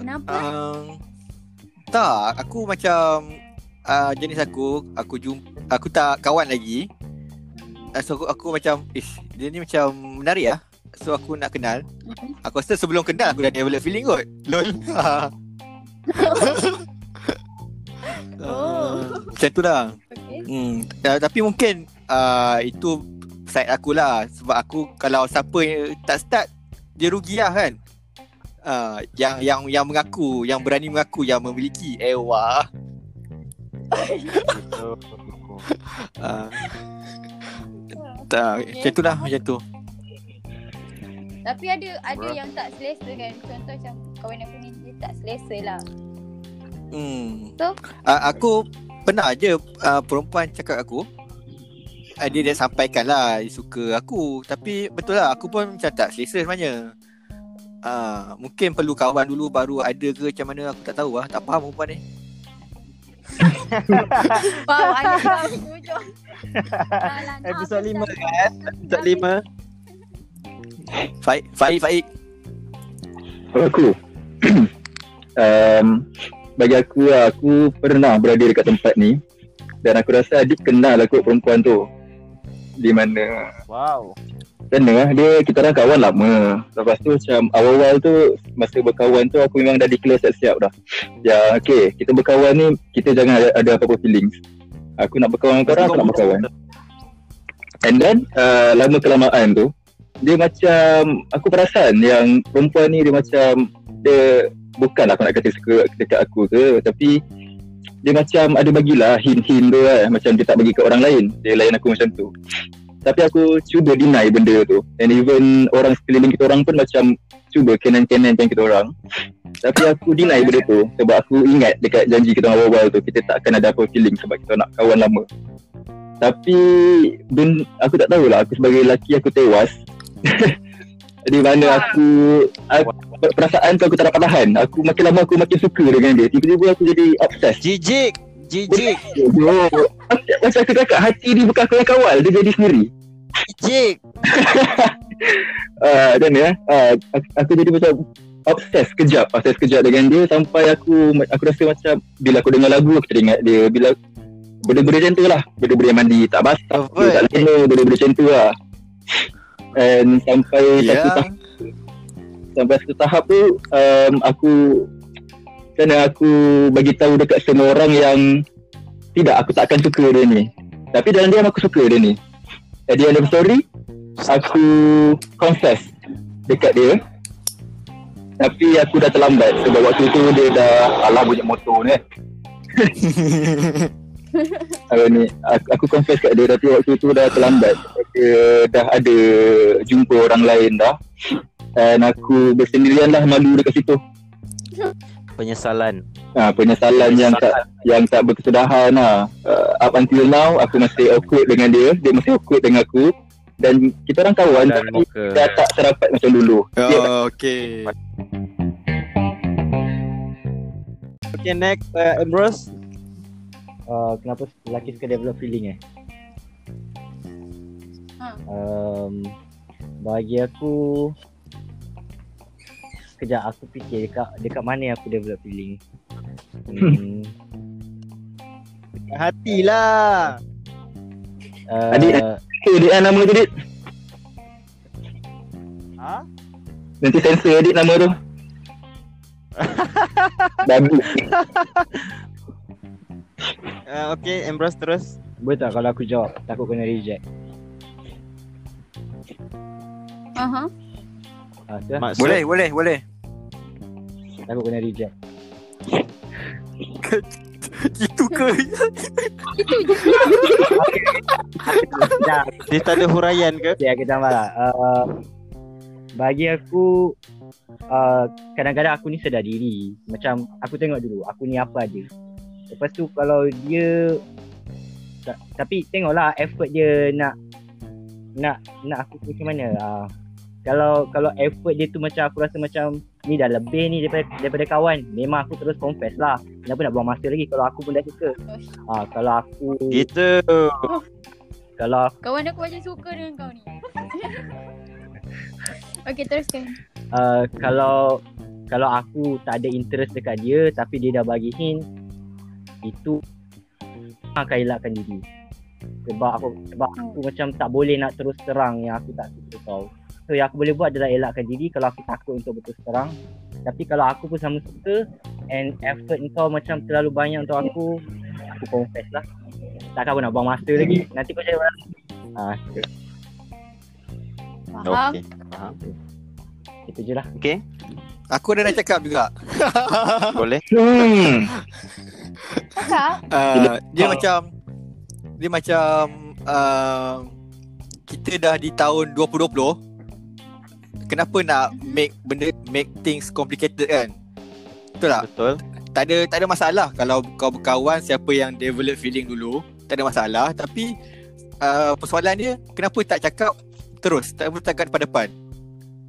kenapa Um, tak, aku macam uh, jenis aku, aku jumpa, aku tak kawan lagi. Uh, so aku, aku macam, ish, dia ni macam menarik lah. So aku nak kenal. Mhm. Aku rasa sebelum kenal aku dah develop feeling kot. Lol. [laughs] Oh. Macam tu lah. okey Hmm, uh, tapi mungkin uh, itu side aku lah sebab aku kalau siapa yang tak start dia rugi lah kan. Uh, yang yang yang mengaku, yang berani mengaku yang memiliki eh wah. Uh, [laughs] tak, macam tu lah macam tu. Tapi ada ada yang tak selesa kan. Contoh macam kawan aku ni dia tak selesa lah. Hmm. So? Uh, aku pernah je uh, perempuan cakap aku uh, dia dah sampaikan lah dia suka aku tapi betul lah aku pun macam tak selesa sebenarnya uh, mungkin perlu kawan dulu baru ada ke macam mana aku tak tahu lah tak faham perempuan ni [laughs] Wow, ada kau nak [laughs] Episod aku lima tak- kan? Episod lima. Faik Faik Faik Kalau aku [clears throat] um, Bagi aku lah, Aku pernah berada dekat tempat ni Dan aku rasa adik kenal aku perempuan tu Di mana Wow. Sana lah Dia kita orang kawan lama. Lepas tu macam Awal-awal tu Masa berkawan tu Aku memang dah declare siap-siap dah. Ya okay Kita berkawan ni Kita jangan ada, ada apa-apa feelings. Aku nak berkawan dengan korang Aku nak berkawan. And then uh, Lama kelamaan tu Dia macam Aku perasan yang Perempuan ni dia macam Dia Bukan aku nak kata suka dekat aku ke Tapi Dia macam ada bagilah hint-hint tu kan Macam dia tak bagi ke orang lain. Dia layan aku macam tu tapi aku cuba deny benda tu. And even orang sekeliling kita orang pun macam cuba kenan-kenan macam kita orang. Tapi aku deny benda tu sebab aku ingat dekat janji kita orang awal-awal tu kita tak akan ada apa feeling sebab kita nak kawan lama. Tapi ben, aku tak tahulah aku sebagai lelaki aku tewas. [laughs] Di mana aku, aku perasaan tu aku tak dapat tahan. Aku makin lama aku makin suka dengan dia. Tiba-tiba aku jadi obsessed. Jijik. Jijik. Macam aku cakap hati ni bukan aku yang kawal dia jadi sendiri. Jijik. uh, dan ya uh, aku, aku jadi macam obses kejap obses kejap dengan dia sampai aku aku rasa macam bila aku dengar lagu aku teringat dia bila benda-benda macam tu lah. Benda-benda yang mandi tak basah dia tak lena benda-benda macam tu lah. And sampai Ya. satu tahap sampai satu tahap tu um, aku kerana aku bagi tahu dekat semua orang yang tidak aku tak akan suka dia ni. Tapi dalam diam aku suka dia ni. At the end of the story aku confess dekat dia. Tapi aku dah terlambat sebab waktu tu dia dah alah bunyi motor ni. [laughs] Apa ni aku, aku confess kat dia tapi waktu tu dah terlambat. Dia dah ada jumpa orang lain dah. Dan aku bersendirian lah malu dekat situ [laughs] Penyesalan. ha, penyesalan yang tak yang tak berkesudahan lah uh, up until now aku masih awkward dengan dia dia masih awkward dengan aku dan kita orang kawan Dan tapi muka. dah tak serapat macam dulu dia tak Oh, okay Okay, next. Uh, Ambrose. uh, kenapa lelaki suka develop feeling eh? Ha. Um, bagi aku Sekejap aku fikir dekat dekat mana aku develop feeling. Hmm, [laughs] Hati lah. uh, Adik, Okay, dia nama tu Dik Ha? Nanti sensor adik nama tu [laughs] Bagus Uh, okay, Ambrose terus. boleh tak kalau aku jawab takut kena reject. Aha. Ah, Maksud, Boleh boleh boleh Takut kena reject. [laughs] Itu ke? Itu je. Dah, Dia tak ada huraian ke? okay, aku tambah lah. Uh, bagi aku, uh, kadang-kadang aku ni sedar diri. Macam aku tengok dulu, aku ni apa ada. Lepas tu kalau dia ta- tapi tengoklah effort dia nak nak nak aku macam mana uh, kalau kalau effort dia tu macam aku rasa macam ni dah lebih ni daripada daripada kawan. Memang aku terus confess lah. Kenapa nak buang masa lagi? Kalau aku pun dah suka. Ah kalau aku Gitu. kalau Kawan aku macam suka dengan kau ni. [laughs] Okey, teruskan. uh, kalau kalau aku tak ada interest dekat dia tapi dia dah bagi hint itu akan elakkan diri. Sebab aku sebab aku macam tak boleh nak terus terang yang aku tak suka kau so yang aku boleh buat adalah elakkan diri kalau aku takut untuk berterus terang tapi kalau aku pun sama suka and effort kau macam terlalu banyak untuk aku aku confess lah takkan aku nak buang masa lagi nanti kau cari orang ah Faham? Okey. Faham. itu je lah Okey. Aku ada nak cakap juga. [laughs] Boleh. Hmm. Uh, dia macam dia macam uh, kita dah di tahun 2020 kenapa nak make benda make things complicated kan? Betul tak? Betul. tak ada tak ada masalah. Kalau kau berkawan siapa yang develop feeling dulu tak ada masalah. Tapi uh, persoalan dia kenapa tak cakap terus? Tak boleh cakap depan-depan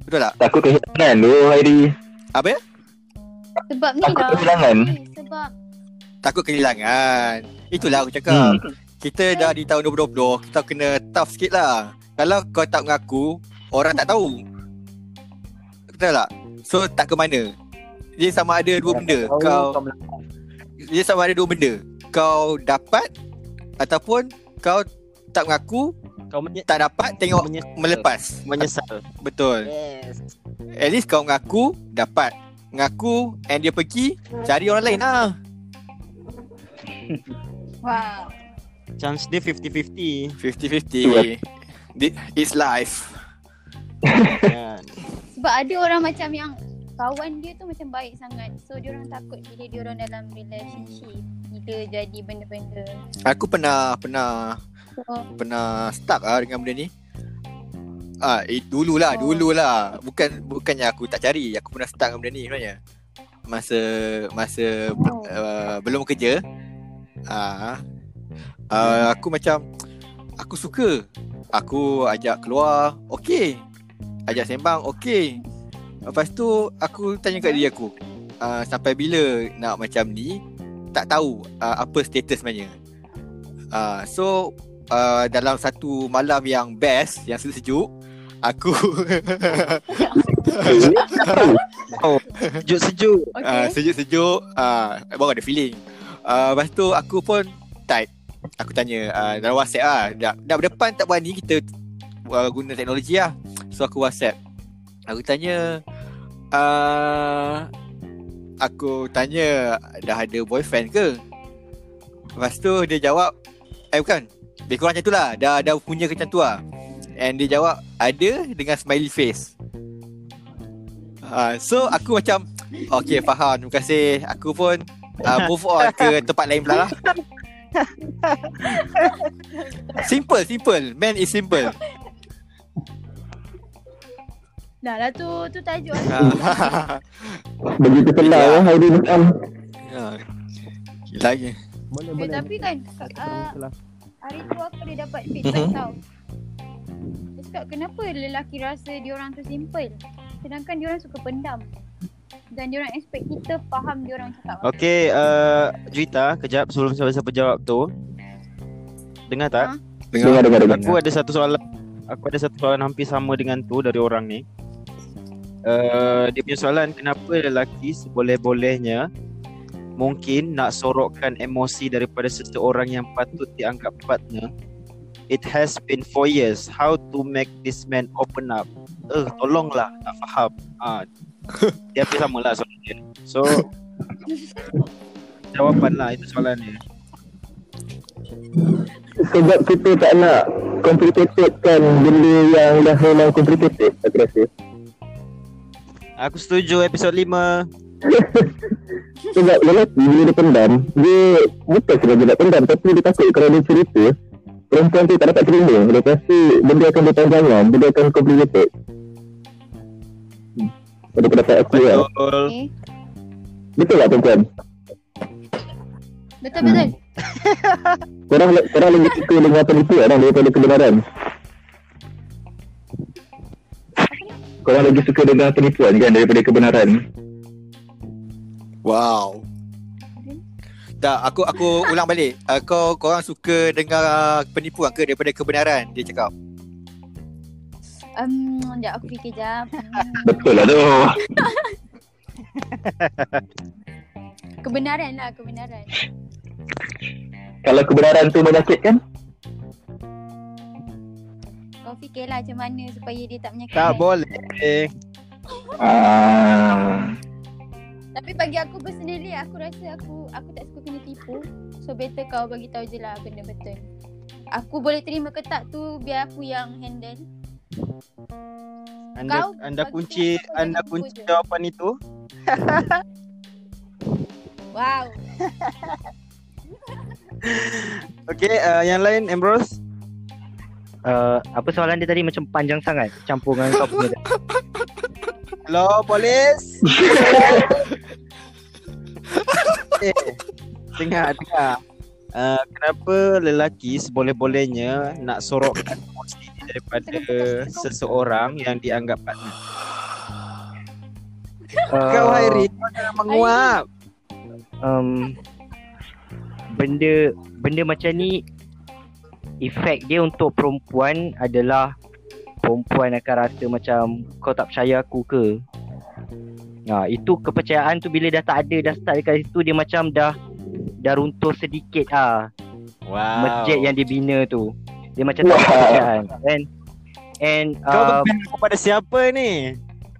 betul tak? Takut kehilangan tu Hairi. apa? Ya Sebab ni Takut lah. kehilangan. Sebab takut kehilangan. Itulah aku cakap. Hmm. kita dah di tahun 2020 kita kena tough sikit lah. Kalau kau tak mengaku orang tak tahu betul tak? So tak ke mana? Dia sama ada dua benda. kau dia sama ada dua benda. Kau dapat ataupun kau tak mengaku Kau menye- tak dapat tengok menyesal. melepas. Menyesal. betul. Yes. at least kau mengaku dapat. Mengaku and dia pergi cari orang lain lah [laughs] wow. Chance dia 50-50 50-50 Thi- it's life. [laughs] Kan. Sebab ada orang macam yang kawan dia tu macam baik sangat. So dia orang takut bila dia orang dalam relationship bila jadi benda-benda. aku pernah pernah So pernah stuck ah dengan benda ni. Ah, eh, dululah, Oh. dululah. Bukan bukannya aku tak cari, aku pernah stuck dengan benda ni sebenarnya. Masa masa Oh. uh, belum kerja. Ah, uh, aku macam aku suka. Aku ajak keluar, okey. Ajak sembang, okey. Lepas tu aku tanya kat diri aku, uh, sampai bila nak macam ni? Tak tahu uh, apa status sebenarnya. Uh, so uh, dalam satu malam yang best, yang sejuk, aku [laughs] Sejuk-sejuk. okay. uh, sejuk-sejuk, uh, baru ada feeling. Uh, lepas tu aku pun type. Aku tanya uh, dalam WhatsApp ah, dah, dah berdepan tak berani kita uh, guna teknologi lah. So aku WhatsApp. Aku tanya uh, aku tanya dah ada boyfriend ke? Lepas tu dia jawab eh bukan. Lebih kurang macam tu lah. Dah, dah punya ke macam tu lah. And dia jawab ada dengan smiley face. Uh, so aku macam Okay faham Terima kasih Aku pun uh, Move on ke [laughs] tempat lain pula lah [laughs] Simple Simple Man is simple Dah lah tu tu tajuk lah. Ah, [laughs] Begitu kenal Ya. ya Hairi macam. ah. Lagi Boleh Eh, tapi kan uh, hari tu aku ada dapat feedback Mhm. tau. Dia cakap kenapa lelaki rasa dia orang tu simple sedangkan dia orang suka pendam. Dan dia orang expect kita faham dia orang cakap. Okey, uh, Juita, kejap sebelum siapa-siapa jawab tu. Dengar tak? Ha? Dengar dengar dengar. Aku ada satu soalan. Aku ada satu soalan hampir sama dengan tu dari orang ni. Uh, dia punya soalan kenapa lelaki seboleh-bolehnya mungkin nak sorokkan emosi daripada seseorang yang patut dianggap partner. It has been four years. How to make this man open up? Eh, tolonglah, tak faham. Ah, [laughs] dia hampir sama lah soalan dia. So, [laughs] jawapan lah itu soalan dia. Sebab kita tak nak complicated kan benda yang dah memang complicated aku rasa. Aku setuju episod 5. [laughs] Sebab lelaki bila dia pendam, dia bukan sengaja nak pendam tapi dia takut kalau dia cerita, perempuan tu tak dapat terima. Lepas tu benda akan berpanjangan, benda akan complicated. Hmm. Pada pendapat aku lah. Betul. Okay. Betul tak perempuan? Betul betul. Korang, korang lebih suka dengar penipu orang daripada kebenaran. Korang lebih suka dengar penipuan kan daripada kebenaran. Wow. Tak, aku aku ulang balik. Uh, kau korang suka dengar uh, penipuan ke daripada kebenaran dia cakap? Um, sekejap aku fikir jap. Hmm. Betul lah tu. Kebenaran lah, kebenaran. Kalau kebenaran tu menyakitkan, fikirlah macam mana supaya dia tak menyakitkan. Tak boleh. ah, Tapi bagi aku personally aku rasa aku aku tak suka kena tipu. So better kau bagi tahu je lah benda betul. Aku boleh terima ke tak tu biar aku yang handle. Anda Kau anda kunci anda kunci jawapan itu. Wow. [laughs] Okey, uh, yang lain Ambrose. Uh, apa soalan dia tadi macam panjang sangat campur dengan kau punya. Hello, polis. [laughs] eh, dengar, dengar. Uh, kenapa lelaki seboleh-bolehnya nak sorokkan emosi daripada seseorang yang dianggap partner? Uh, Kau Hairi, kau jangan menguap. um, benda benda macam ni efek dia untuk perempuan adalah perempuan akan rasa macam kau tak percaya aku ke Ha, itu kepercayaan tu bila dah tak ada dah start dekat situ dia macam dah dah runtuh sedikit ah Wow. masjid yang dibina tu. Dia macam tak ada Wow. kepercayaan and and Kau uh, kepada siapa ni?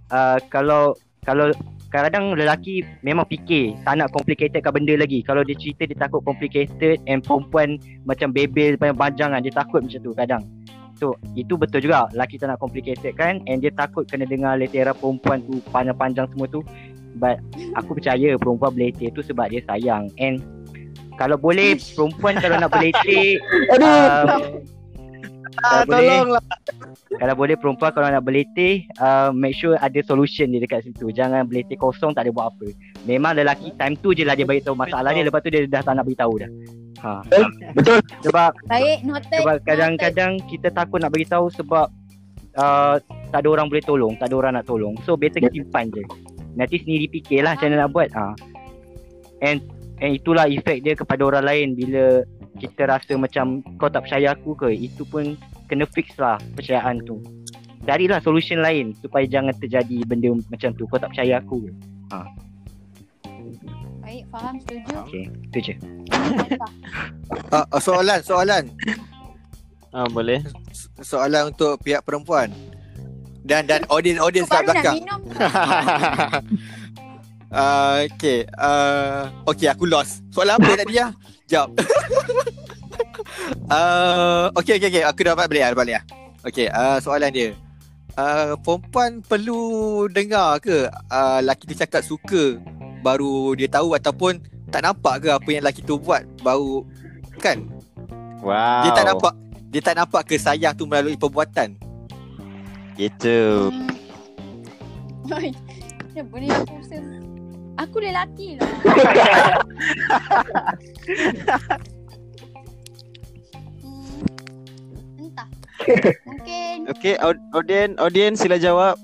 uh, kalau kalau kadang lelaki memang fikir tak nak complicatedkan benda lagi. Kalau dia cerita dia takut complicated and perempuan macam bebel panjang kan dia takut macam tu kadang. So itu betul juga lelaki tak nak complicated kan and dia takut kena dengar letera perempuan tu panjang-panjang semua tu. But aku percaya perempuan berletih tu sebab dia sayang and kalau boleh perempuan kalau nak berletih [laughs] um, Ah, kalau boleh tolonglah. kalau boleh perempuan kalau nak berletih uh, make sure ada solution dia dekat situ. Jangan berletih kosong tak ada buat apa. Memang lelaki time tu je lah dia beritahu masalah dia lepas tu dia dah tak nak beritahu dah. Ha. betul. Sebab Baik, noted. sebab kadang-kadang kita takut nak beritahu sebab uh, tak ada orang boleh tolong, tak ada orang nak tolong. So better kita simpan je. Nanti sendiri fikirlah macam mana nak buat. Ha. And and itulah efek dia kepada orang lain bila kita rasa macam kau tak percaya aku ke, itu pun kena fix lah percayaan tu. Carilah solution lain supaya jangan terjadi benda macam tu. Kau tak percaya aku ke. Baik, faham, setuju. Okay, tu je. Uh, [laughs] uh, soalan, soalan. Ah, boleh. Soalan untuk pihak perempuan. Dan dan audience-audience Aku kat belakang. minum. [laughs] uh, okay. Uh, okay, aku lost. Soalan apa tadi ya? Jawab. uh, okay, okay, okay. Aku dapat balik lah, dapat balik lah. Okay, uh, soalan dia. Uh, perempuan perlu dengar ke uh, laki dia cakap suka baru dia tahu ataupun tak nampak ke apa yang laki tu buat baru kan Wow. dia tak nampak dia tak nampak ke sayang tu melalui perbuatan Gitu. Hmm. Kenapa ni aku rasa Aku lelaki lah hmm. Entah [laughs] Mungkin Okey, aud- audien, audien sila jawab.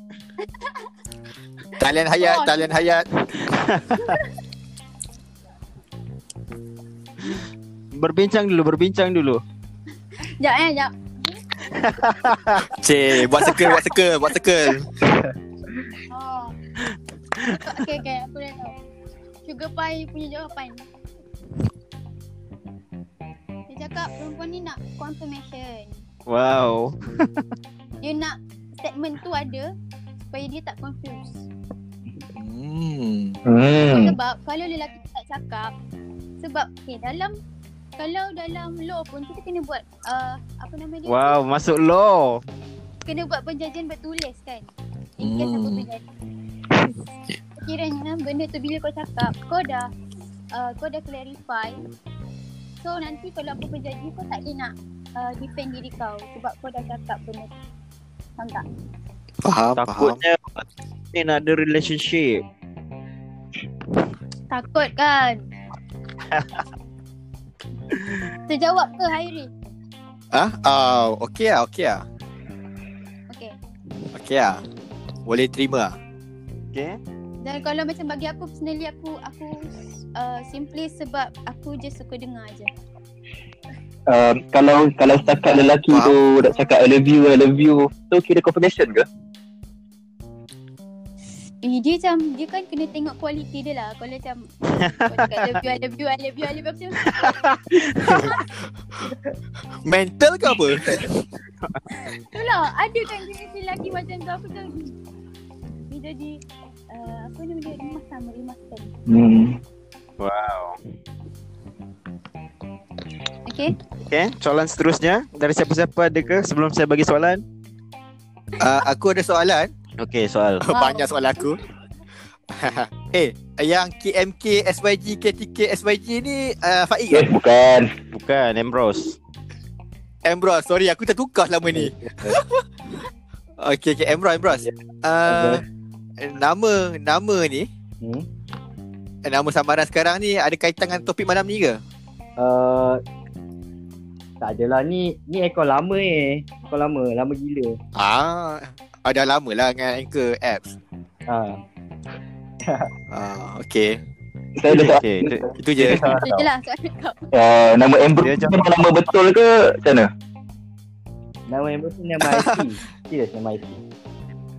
[laughs] talian hayat Oh. talian hayat [laughs] Berbincang dulu, berbincang dulu. Sekejap eh, sekejap Cik, buat circle, buat circle, buat circle. Oh Okay, okay, aku dah tahu Sugar Pie punya jawapan Dia cakap perempuan ni nak confirmation Wow. Dia nak statement tu ada Supaya dia tak confused Hmm. Hmm. Sebab kalau lelaki tak cakap Sebab okay, dalam Kalau dalam law pun kita kena buat uh, Apa nama dia Wow, masuk law. Kena buat perjanjian bertulis kan In case apa Hmm. berjadi kiranya benda tu bila kau cakap kau dah uh, kau dah clarify so nanti kalau apa pun jadi kau tak boleh nak uh, defend diri kau sebab kau dah cakap benda tu faham tak? Faham, faham. Takutnya in ada relationship. Takut kan? [laughs] Terjawab ke Hairi? Ah, ah, okey lah, okey lah. Okay. Okey lah. Boleh terima lah. Okay. Dan kalau macam bagi aku personally aku aku uh, simply sebab aku je suka dengar je. Uh, kalau kalau setakat lelaki tu nak cakap I love you, I love you, tu kira confirmation ke? Eh dia macam dia kan kena tengok kualiti dia lah. Kalau macam kau cakap I love you, I love you, I love you, I love you macam [laughs] Mental ke apa? tu lah. Ada kan jenis lelaki macam tu aku tu. Dia jadi uh, apa nama dia? Rimas sama, rimas kan. Hmm. Wow. Okay. Okay, soalan seterusnya dari siapa-siapa ada ke sebelum saya bagi soalan? Uh, aku ada soalan. Okay, soal. Wow. [laughs] Banyak soalan aku. [laughs] eh, yang KMK, SYG, KTK, SYG ni uh, Faik Eh, ke? bukan. Bukan, Ambrose. Ambrose, sorry aku tertukar selama ni. [laughs] Okay, okay, Ambrose, Ambrose. Uh, nama, nama ni, Hmm? eh, nama samaran sekarang ni ada kaitan dengan topik malam ni ke? Uh, tak adalah ni ni ekor lama eh. Ekor lama, lama gila. Ah, ada lama lah dengan Anchor apps. Ha. [laughs] Ah, okay. Saya soalan. Okay, itu, Itu je. Itu je lah soalan kau. Uh, nama Dia tu memang nama betul ke macam mana? Nama yang betul nama IC. [laughs] Serius nama IC.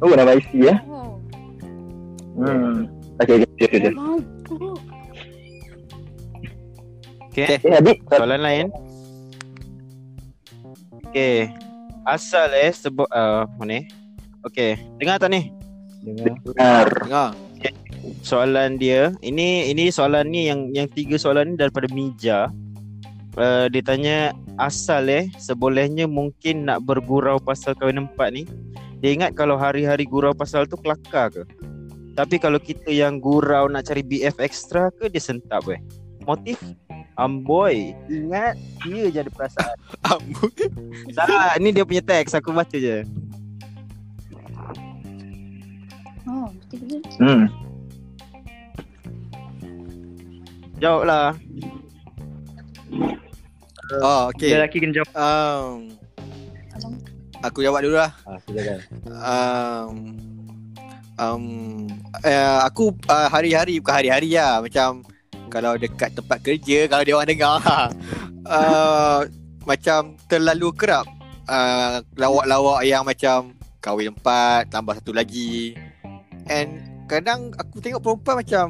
Oh, nama IC ya. Oh. Hmm. Okay, okay, okay, okay. Mau. okay. Adik, Soalan lain. Okay. Asal eh sebab uh, mana ni? Okay, dengar tak ni? Dengar. Dengar. Soalan dia, ini ini soalan ni yang yang tiga soalan ni daripada Mija. Uh, dia tanya asal eh sebolehnya mungkin nak bergurau pasal kahwin empat ni. Dia ingat kalau hari-hari gurau pasal tu kelakar ke? Tapi kalau kita yang gurau nak cari BF extra ke dia sentap weh. Motif Amboy Ingat Dia je ada perasaan [laughs] Amboi. Salah Ni dia punya teks Aku baca je Oh. Hmm. Jawab lah Oh, okay. Dia lelaki kena jawab. Um, aku jawab dulu lah. Ha, silakan. Um, um, uh, aku uh, hari-hari bukan hari-hari lah macam kalau dekat tempat kerja kalau dia orang dengar [laughs] uh, macam terlalu kerap uh, lawak-lawak yang macam kahwin empat tambah satu lagi and kadang aku tengok perempuan macam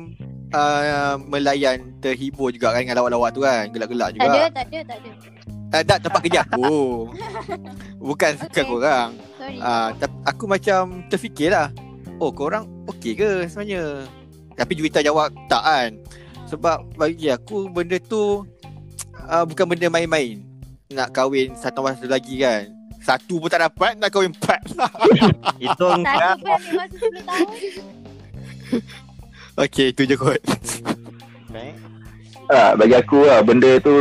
uh, melayan terhibur juga kan dengan lawak-lawak tu kan gelak-gelak Tak ada, juga tak ada, tak ada. uh, tak tempat kerja aku [laughs] bukan bukan Okay. korang Sorry. Uh, aku macam terfikir lah Oh korang okey ke sebenarnya? Tapi Juwita jawab tak kan? Sebab bagi aku benda tu uh, [tsk] Bukan benda main-main. Nak kahwin satu satu lagi kan. Satu pun tak dapat Nak kahwin empat. [laughs] Itu Satu engkau pun ambil masa 10 tahun. [laughs] Okay itu je kot. Okay. Ah, bagi aku lah benda tu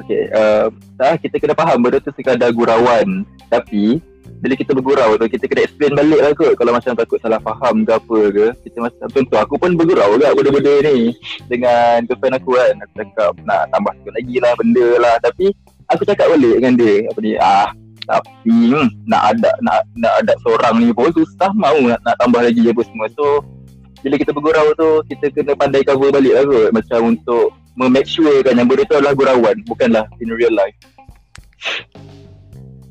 okay, uh, ah, kita kena faham benda tu sekadar gurauan. Tapi bila kita bergurau tu kita kena explain balik lah kot kalau macam takut salah faham ke apa ke. Kita macam contoh aku pun bergurau juga benda-benda ni dengan girlfriend aku kan. Aku cakap nak tambah sikit lagi lah benda lah. Tapi aku cakap balik dengan dia apa ni ah tapi hmm, nak ada nak nak ada seorang ni pun susah mau nak, nak tambah lagi apa semua. So bila kita bergurau tu kita kena pandai cover balik lah kot macam untuk make sure kan yang benda tu adalah gurauan bukanlah in real life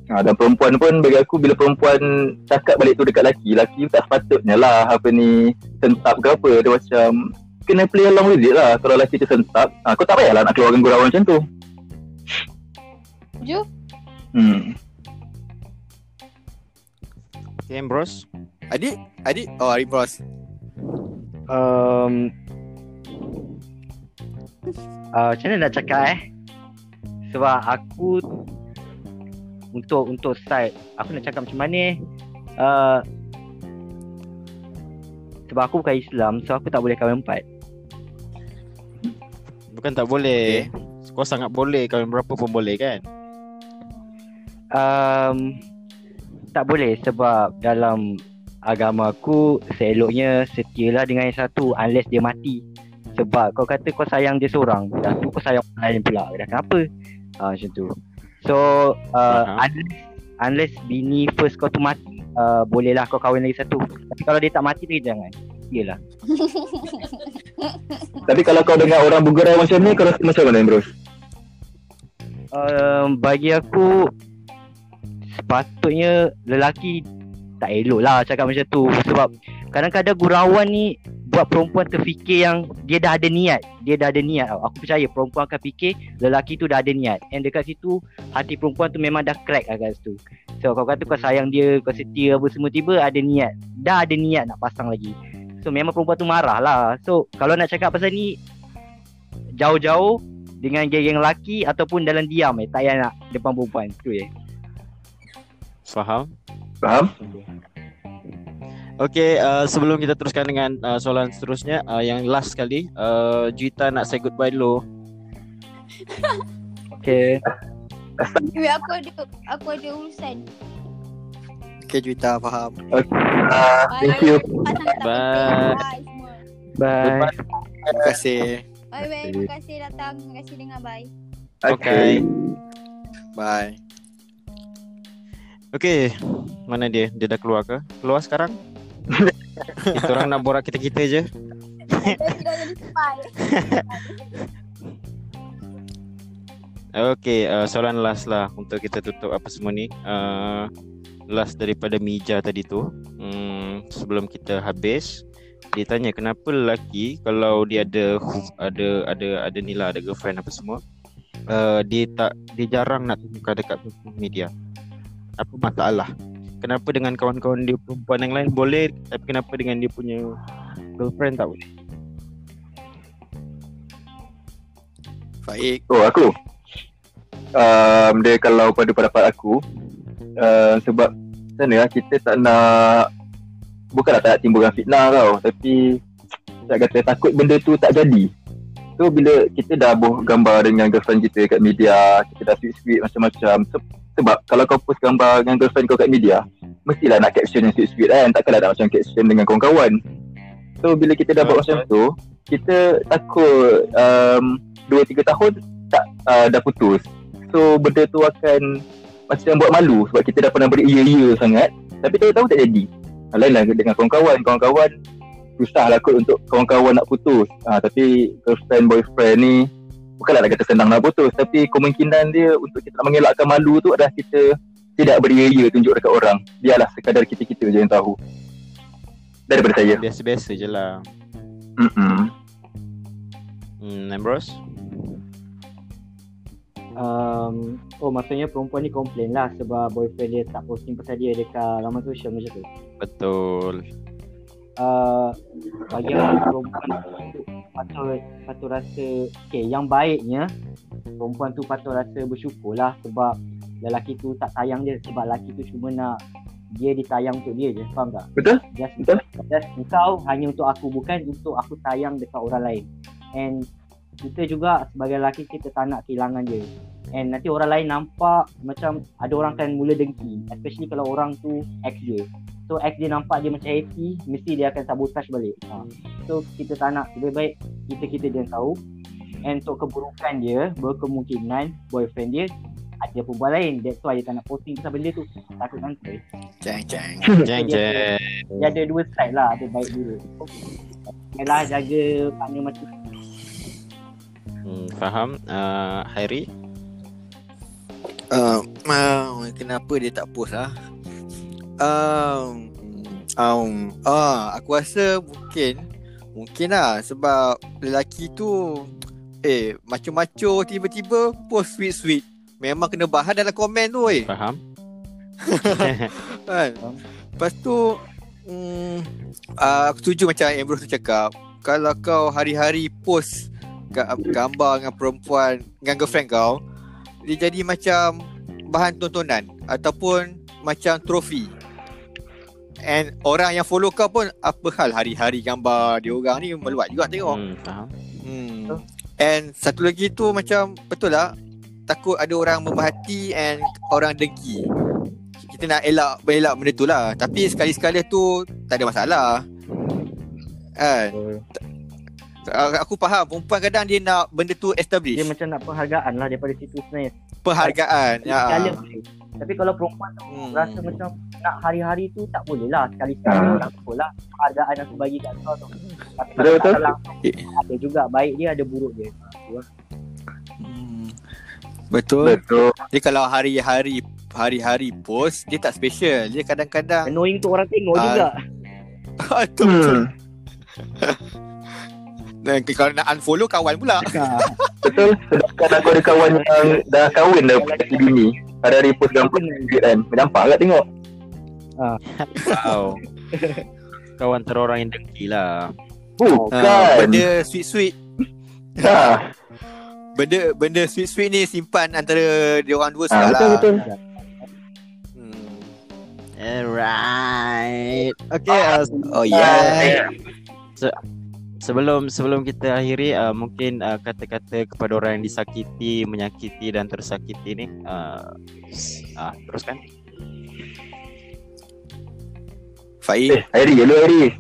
Ha, dan perempuan pun bagi aku bila perempuan cakap balik tu dekat lelaki, lelaki tak sepatutnya lah apa ni sentap ke apa. Dia macam kena play along with it lah. Kalau lelaki tu sentap, ha, kau tak payahlah nak keluarkan gurauan macam tu. Ju, Hmm. Okay Ambrose Adik Adik Oh Arif Bros Um, uh, macam mana nak cakap eh? Sebab aku untuk untuk side aku nak cakap macam mana? Uh, Sebab aku bukan Islam So aku tak boleh kahwin empat Bukan tak boleh. Kau sangat boleh kahwin berapa pun boleh kan? um, Tak boleh sebab dalam agama aku Seeloknya setialah dengan yang satu Unless dia mati Sebab kau kata kau sayang dia seorang Dah tu kau sayang orang lain pula Dah kenapa? Ah macam tu So uh, Faham. unless, unless bini first kau tu mati uh, Bolehlah kau kahwin lagi satu Tapi kalau dia tak mati lagi jangan Yelah [laughs] Tapi kalau kau dengar orang bergerak macam ni, kau rasa macam mana bro? um, Bagi aku Sepatutnya lelaki tak elok lah cakap macam tu Sebab kadang-kadang gurauan ni Buat perempuan terfikir yang Dia dah ada niat. Dia dah ada niat. Tau. Aku percaya perempuan akan fikir Lelaki tu dah ada niat. And dekat situ Hati perempuan tu memang dah crack lah kat situ. So kau kata kau sayang dia Kau setia apa semua Tiba ada niat. Dah ada niat nak pasang lagi. So memang perempuan tu marah lah. So kalau nak cakap pasal ni Jauh-jauh Dengan geng-geng lelaki Ataupun dalam diam eh Tak payah nak Depan perempuan. Tu je Faham? Faham? Okay, uh, sebelum kita teruskan dengan uh, soalan seterusnya, uh, yang last kali, uh, Juita nak say goodbye dulu. [laughs] Okay Wait, aku ada aku ada urusan. Okay Juita faham Uh, thank you. Bye. Bye semua. Bye Terima kasih Bye bye. Terima kasih datang. Terima kasih dengar. Bye. Okay. Bye Okay, mana dia? Dia dah keluar ke? Keluar sekarang? Kita orang nak borak kita-kita je. Okay, uh, soalan last lah untuk kita tutup apa semua ni. Uh, last daripada Mija tadi tu. Hmm, sebelum kita habis, dia tanya kenapa lelaki kalau dia ada ada ada ada ni lah, ada girlfriend apa semua, uh, dia tak dia jarang nak tunjukkan dekat media. Apa masalah? Kenapa dengan kawan-kawan dia perempuan yang lain? Boleh, tapi kenapa dengan dia punya girlfriend tak boleh? Baik Oh aku. Um, Dia kalau pada pendapat aku uh, Sebab Sana lah kita tak nak Bukanlah tak nak timbulkan fitnah tau Tapi Tak kata takut benda tu tak jadi. So bila kita dah boh gambar dengan girlfriend kita kat media Kita dah sweet-sweet macam-macam Se- Sebab kalau kau post gambar dengan girlfriend kau kat media Mestilah nak caption yang sweet-sweet kan. Takkanlah nak macam caption dengan kawan-kawan. So bila kita dah buat macam tu Kita takut um, 2-3 tahun tak uh, dah putus. So benda tu akan Macam buat malu Sebab kita dah pernah beri iya-iya sangat. Tapi tahu-tahu tak jadi. Lain lah dengan kawan-kawan. Kawan-kawan Susah lah kot untuk kawan-kawan nak putus. Ha, Tapi girlfriend, boyfriend ni Bukanlah nak kata senang nak putus Tapi kemungkinan dia untuk kita nak mengelakkan malu tu adalah kita Tidak beri iya tunjuk dekat orang Biarlah sekadar kita-kita je yang tahu Daripada saya Biasa-biasa je lah. Mm-mm. Hmm, Ambrose? um, Oh maksudnya perempuan ni komplain lah Sebab boyfriend dia tak posting pasal dia Dekat laman sosial macam tu Betul. Uh, Bagi perempuan tu patut, patut rasa Okay yang baiknya Perempuan tu patut rasa bersyukur lah Sebab lelaki tu tak sayang dia Sebab lelaki tu cuma nak dia ditayang untuk dia je Faham tak? Betul? Just, Betul? just kau hanya untuk aku Bukan untuk aku sayang dekat orang lain And kita juga sebagai lelaki kita tak nak kehilangan dia And nanti orang lain nampak macam ada orang kan mula dengki. Especially kalau orang tu ex dia So ex dia nampak dia macam happy Mesti dia akan sabotage balik. Ha. So kita tak nak. Lebih baik kita-kita dia tahu. And untuk keburukan dia Berkemungkinan boyfriend dia ada perempuan lain. That's why dia tak nak posting pasal benda tu. Takut nanti. Ceng Jeng. [laughs] Dia, jeng. dia ada dua side lah. Ada baik dua Yalah jaga partner macam Hmm, faham. Uh, Hairi? Uh, uh, Kenapa dia tak post lah um, um, ah, Aku rasa mungkin Mungkin lah Sebab lelaki tu Eh macho-macho tiba-tiba Post sweet-sweet. Memang kena bahan dalam komen tu eh. Faham? kan? Lepas tu mm, uh, Aku setuju macam Ambrose tu cakap Kalau kau hari-hari post ga- Gambar dengan perempuan Dengan girlfriend kau Dia jadi macam Bahan tontonan Ataupun Macam trofi And orang yang follow kau pun apa hal hari-hari gambar dia orang ni meluat juga tengok. Hmm, faham. Hmm. And satu lagi tu macam betul lah takut ada orang memerhati and orang dengki. Kita nak elak elak benda tu lah. Tapi sekali-sekala tu tak ada masalah. Kan? A- Aku faham perempuan kadang dia nak benda tu establish. Dia macam nak penghargaan lah daripada situ sebenarnya. Penghargaan. Ya. Sekali. Tapi kalau perempuan tu Hmm. rasa macam nak hari-hari tu tak boleh lah. Sekali-sekala Ah. orang tu lah penghargaan aku bagi kat kau tu. Tapi Betul, betul. langsung ada juga baik dia ada buruk dia. Hmm. Betul. Betul. Dia kalau hari-hari hari-hari post dia tak special. Dia kadang-kadang Annoying tu orang tengok Ah. juga. [laughs] tu betul. [laughs] Dan kalau nak unfollow kawan pula. [laughs] Ha. Betul. Sedangkan aku ada kawan yang dah kahwin dah kasi bini. Hari-hari post gambar duit kan. Nampak tak tengok? Wow. Kau antara orang yang dengki lah. Bukan. Ah, benda sweet-sweet Ha. Benda benda sweet-sweet ni simpan antara dia orang dua Ha, sekali betul lah. betul. Hmm. Alright. Okay, uh, Oh yeah. Sebelum sebelum kita akhiri uh, mungkin uh, kata-kata kepada orang yang disakiti, menyakiti dan tersakiti ni uh, uh, teruskan. Faiz. Eh, Airi, hello Airi.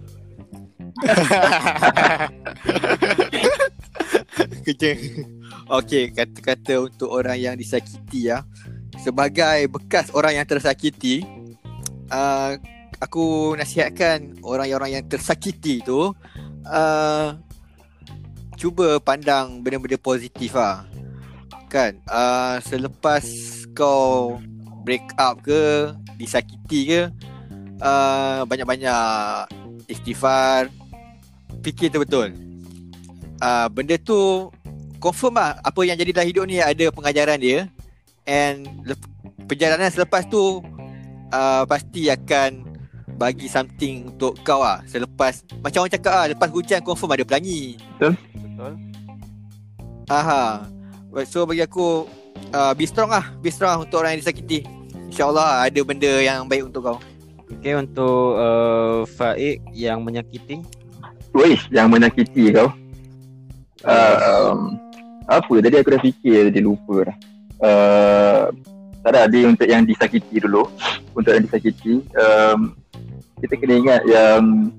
Kerja. Okey, kata-kata untuk orang yang disakiti ya. Sebagai bekas orang yang tersakiti, uh, aku nasihatkan orang-orang yang tersakiti tu uh, cuba pandang benda-benda positif lah. Kan? Uh, selepas kau break up ke, disakiti ke, uh, banyak-banyak istighfar, fikir tu betul. Uh, benda tu confirm lah apa yang jadi dalam hidup ni ada pengajaran dia and perjalanan selepas tu uh, pasti akan bagi something untuk kau lah selepas macam orang cakap lah lepas hujan confirm ada pelangi Betul. aha so bagi aku uh, be strong lah be strong lah untuk orang yang disakiti InsyaAllah ada benda yang baik untuk kau Okay, untuk uh, Faik yang menyakiti. Wih, yang menyakiti kau. Um, apa tadi aku dah fikir tadi lupa dah. Uh, tak ada dia untuk yang disakiti dulu. Untuk yang disakiti. Um, kita kena ingat yang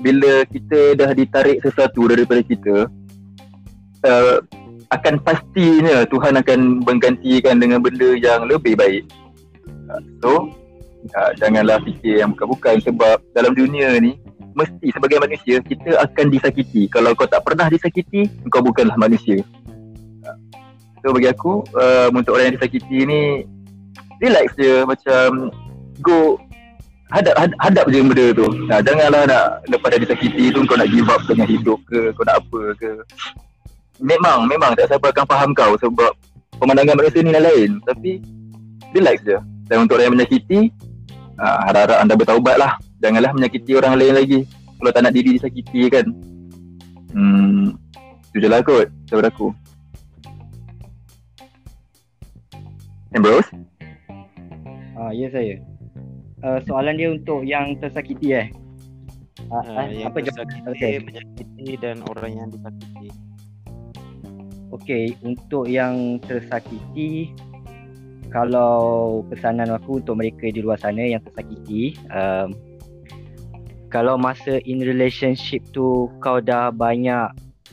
bila kita dah ditarik sesuatu daripada kita uh, akan pastinya Tuhan akan menggantikan dengan benda yang lebih baik. Uh, so uh, janganlah fikir yang bukan-bukan sebab dalam dunia ni mesti sebagai manusia kita akan disakiti. Kalau kau tak pernah disakiti, kau bukanlah manusia. Uh, So bagi aku uh, untuk orang yang disakiti ni relax je macam go hadap had, hadap je benda tu. Nah, janganlah nak lepas dah disakiti tu kau nak give up dengan hidup ke kau nak apa ke. Memang memang tak siapa akan faham kau sebab pemandangan manusia ni lain tapi relax je. Dan untuk orang yang menyakiti uh, harap-harap anda bertaubat lah. Janganlah menyakiti orang lain lagi. Kalau tak nak diri disakiti kan. Hmm, tu je lah kot daripada aku. Ambrose? Ah, ya saya. Uh, soalan dia untuk yang tersakiti eh. Uh, Uh, yang apa jawab? tersakiti, Okay. menyakiti dan orang yang disakiti. Okey, untuk yang tersakiti kalau pesanan aku untuk mereka di luar sana yang tersakiti um, kalau masa in relationship tu kau dah banyak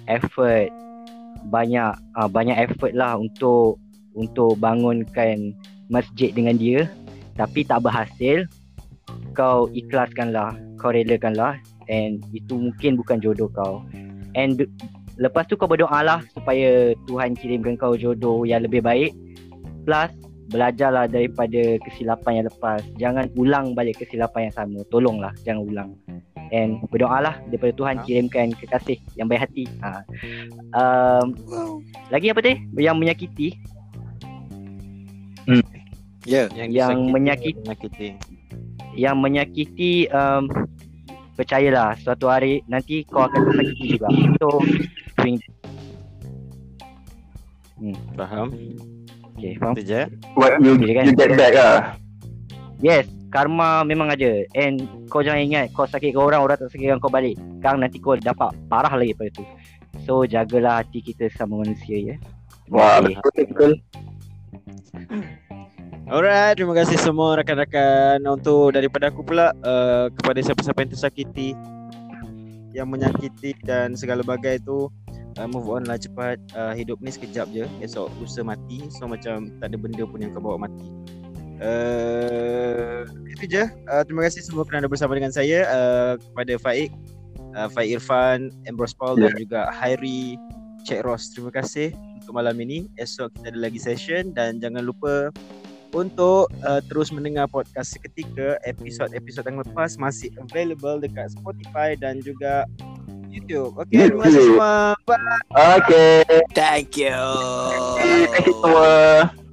effort banyak uh, banyak effort lah untuk untuk bangunkan masjid dengan dia tapi tak berhasil kau ikhlaskanlah kau relakanlah and itu mungkin bukan jodoh kau. And lepas tu kau berdoa lah supaya Tuhan kirimkan kau jodoh yang lebih baik. Plus belajarlah daripada kesilapan yang lepas. Jangan ulang balik kesilapan yang sama. Tolonglah jangan ulang. And berdoalah daripada Tuhan kirimkan kekasih yang baik hati. Ha. um, lagi apa tadi yang menyakiti? Ya. Yang, Yang disakiti, menyakiti. menyakiti. Yang menyakiti um, percayalah suatu hari nanti kau akan tersakiti juga so swing Faham? okay faham je. What you, Okay, kan? you get back lah. yes karma memang ada and kau jangan ingat kau sakitkan orang orang tak sakitkan kau balik sekarang nanti kau dapat parah lagi pada tu so jagalah hati kita sama manusia ya Wah, betul betul. Alright, terima kasih semua rakan-rakan. Untuk daripada aku pula uh, kepada siapa-siapa yang tersakiti yang menyakiti dan segala bagai tu uh, move on lah cepat. Uh, hidup ni sekejap je. Esok lusa mati. So macam tak ada benda pun yang kau bawa mati. Uh, itu je. Uh, terima kasih semua kerana bersama dengan saya uh, kepada Faik. Uh, Faik Irfan Ambrose Paul dan juga Hairi Cik Ross terima kasih untuk malam ini. Esok kita ada lagi session dan jangan lupa untuk uh, terus mendengar podcast seketika episod-episod yang lepas masih available dekat Spotify dan juga YouTube. Okay, terima kasih semua. Bye. Okay. Thank you. Thank you semua.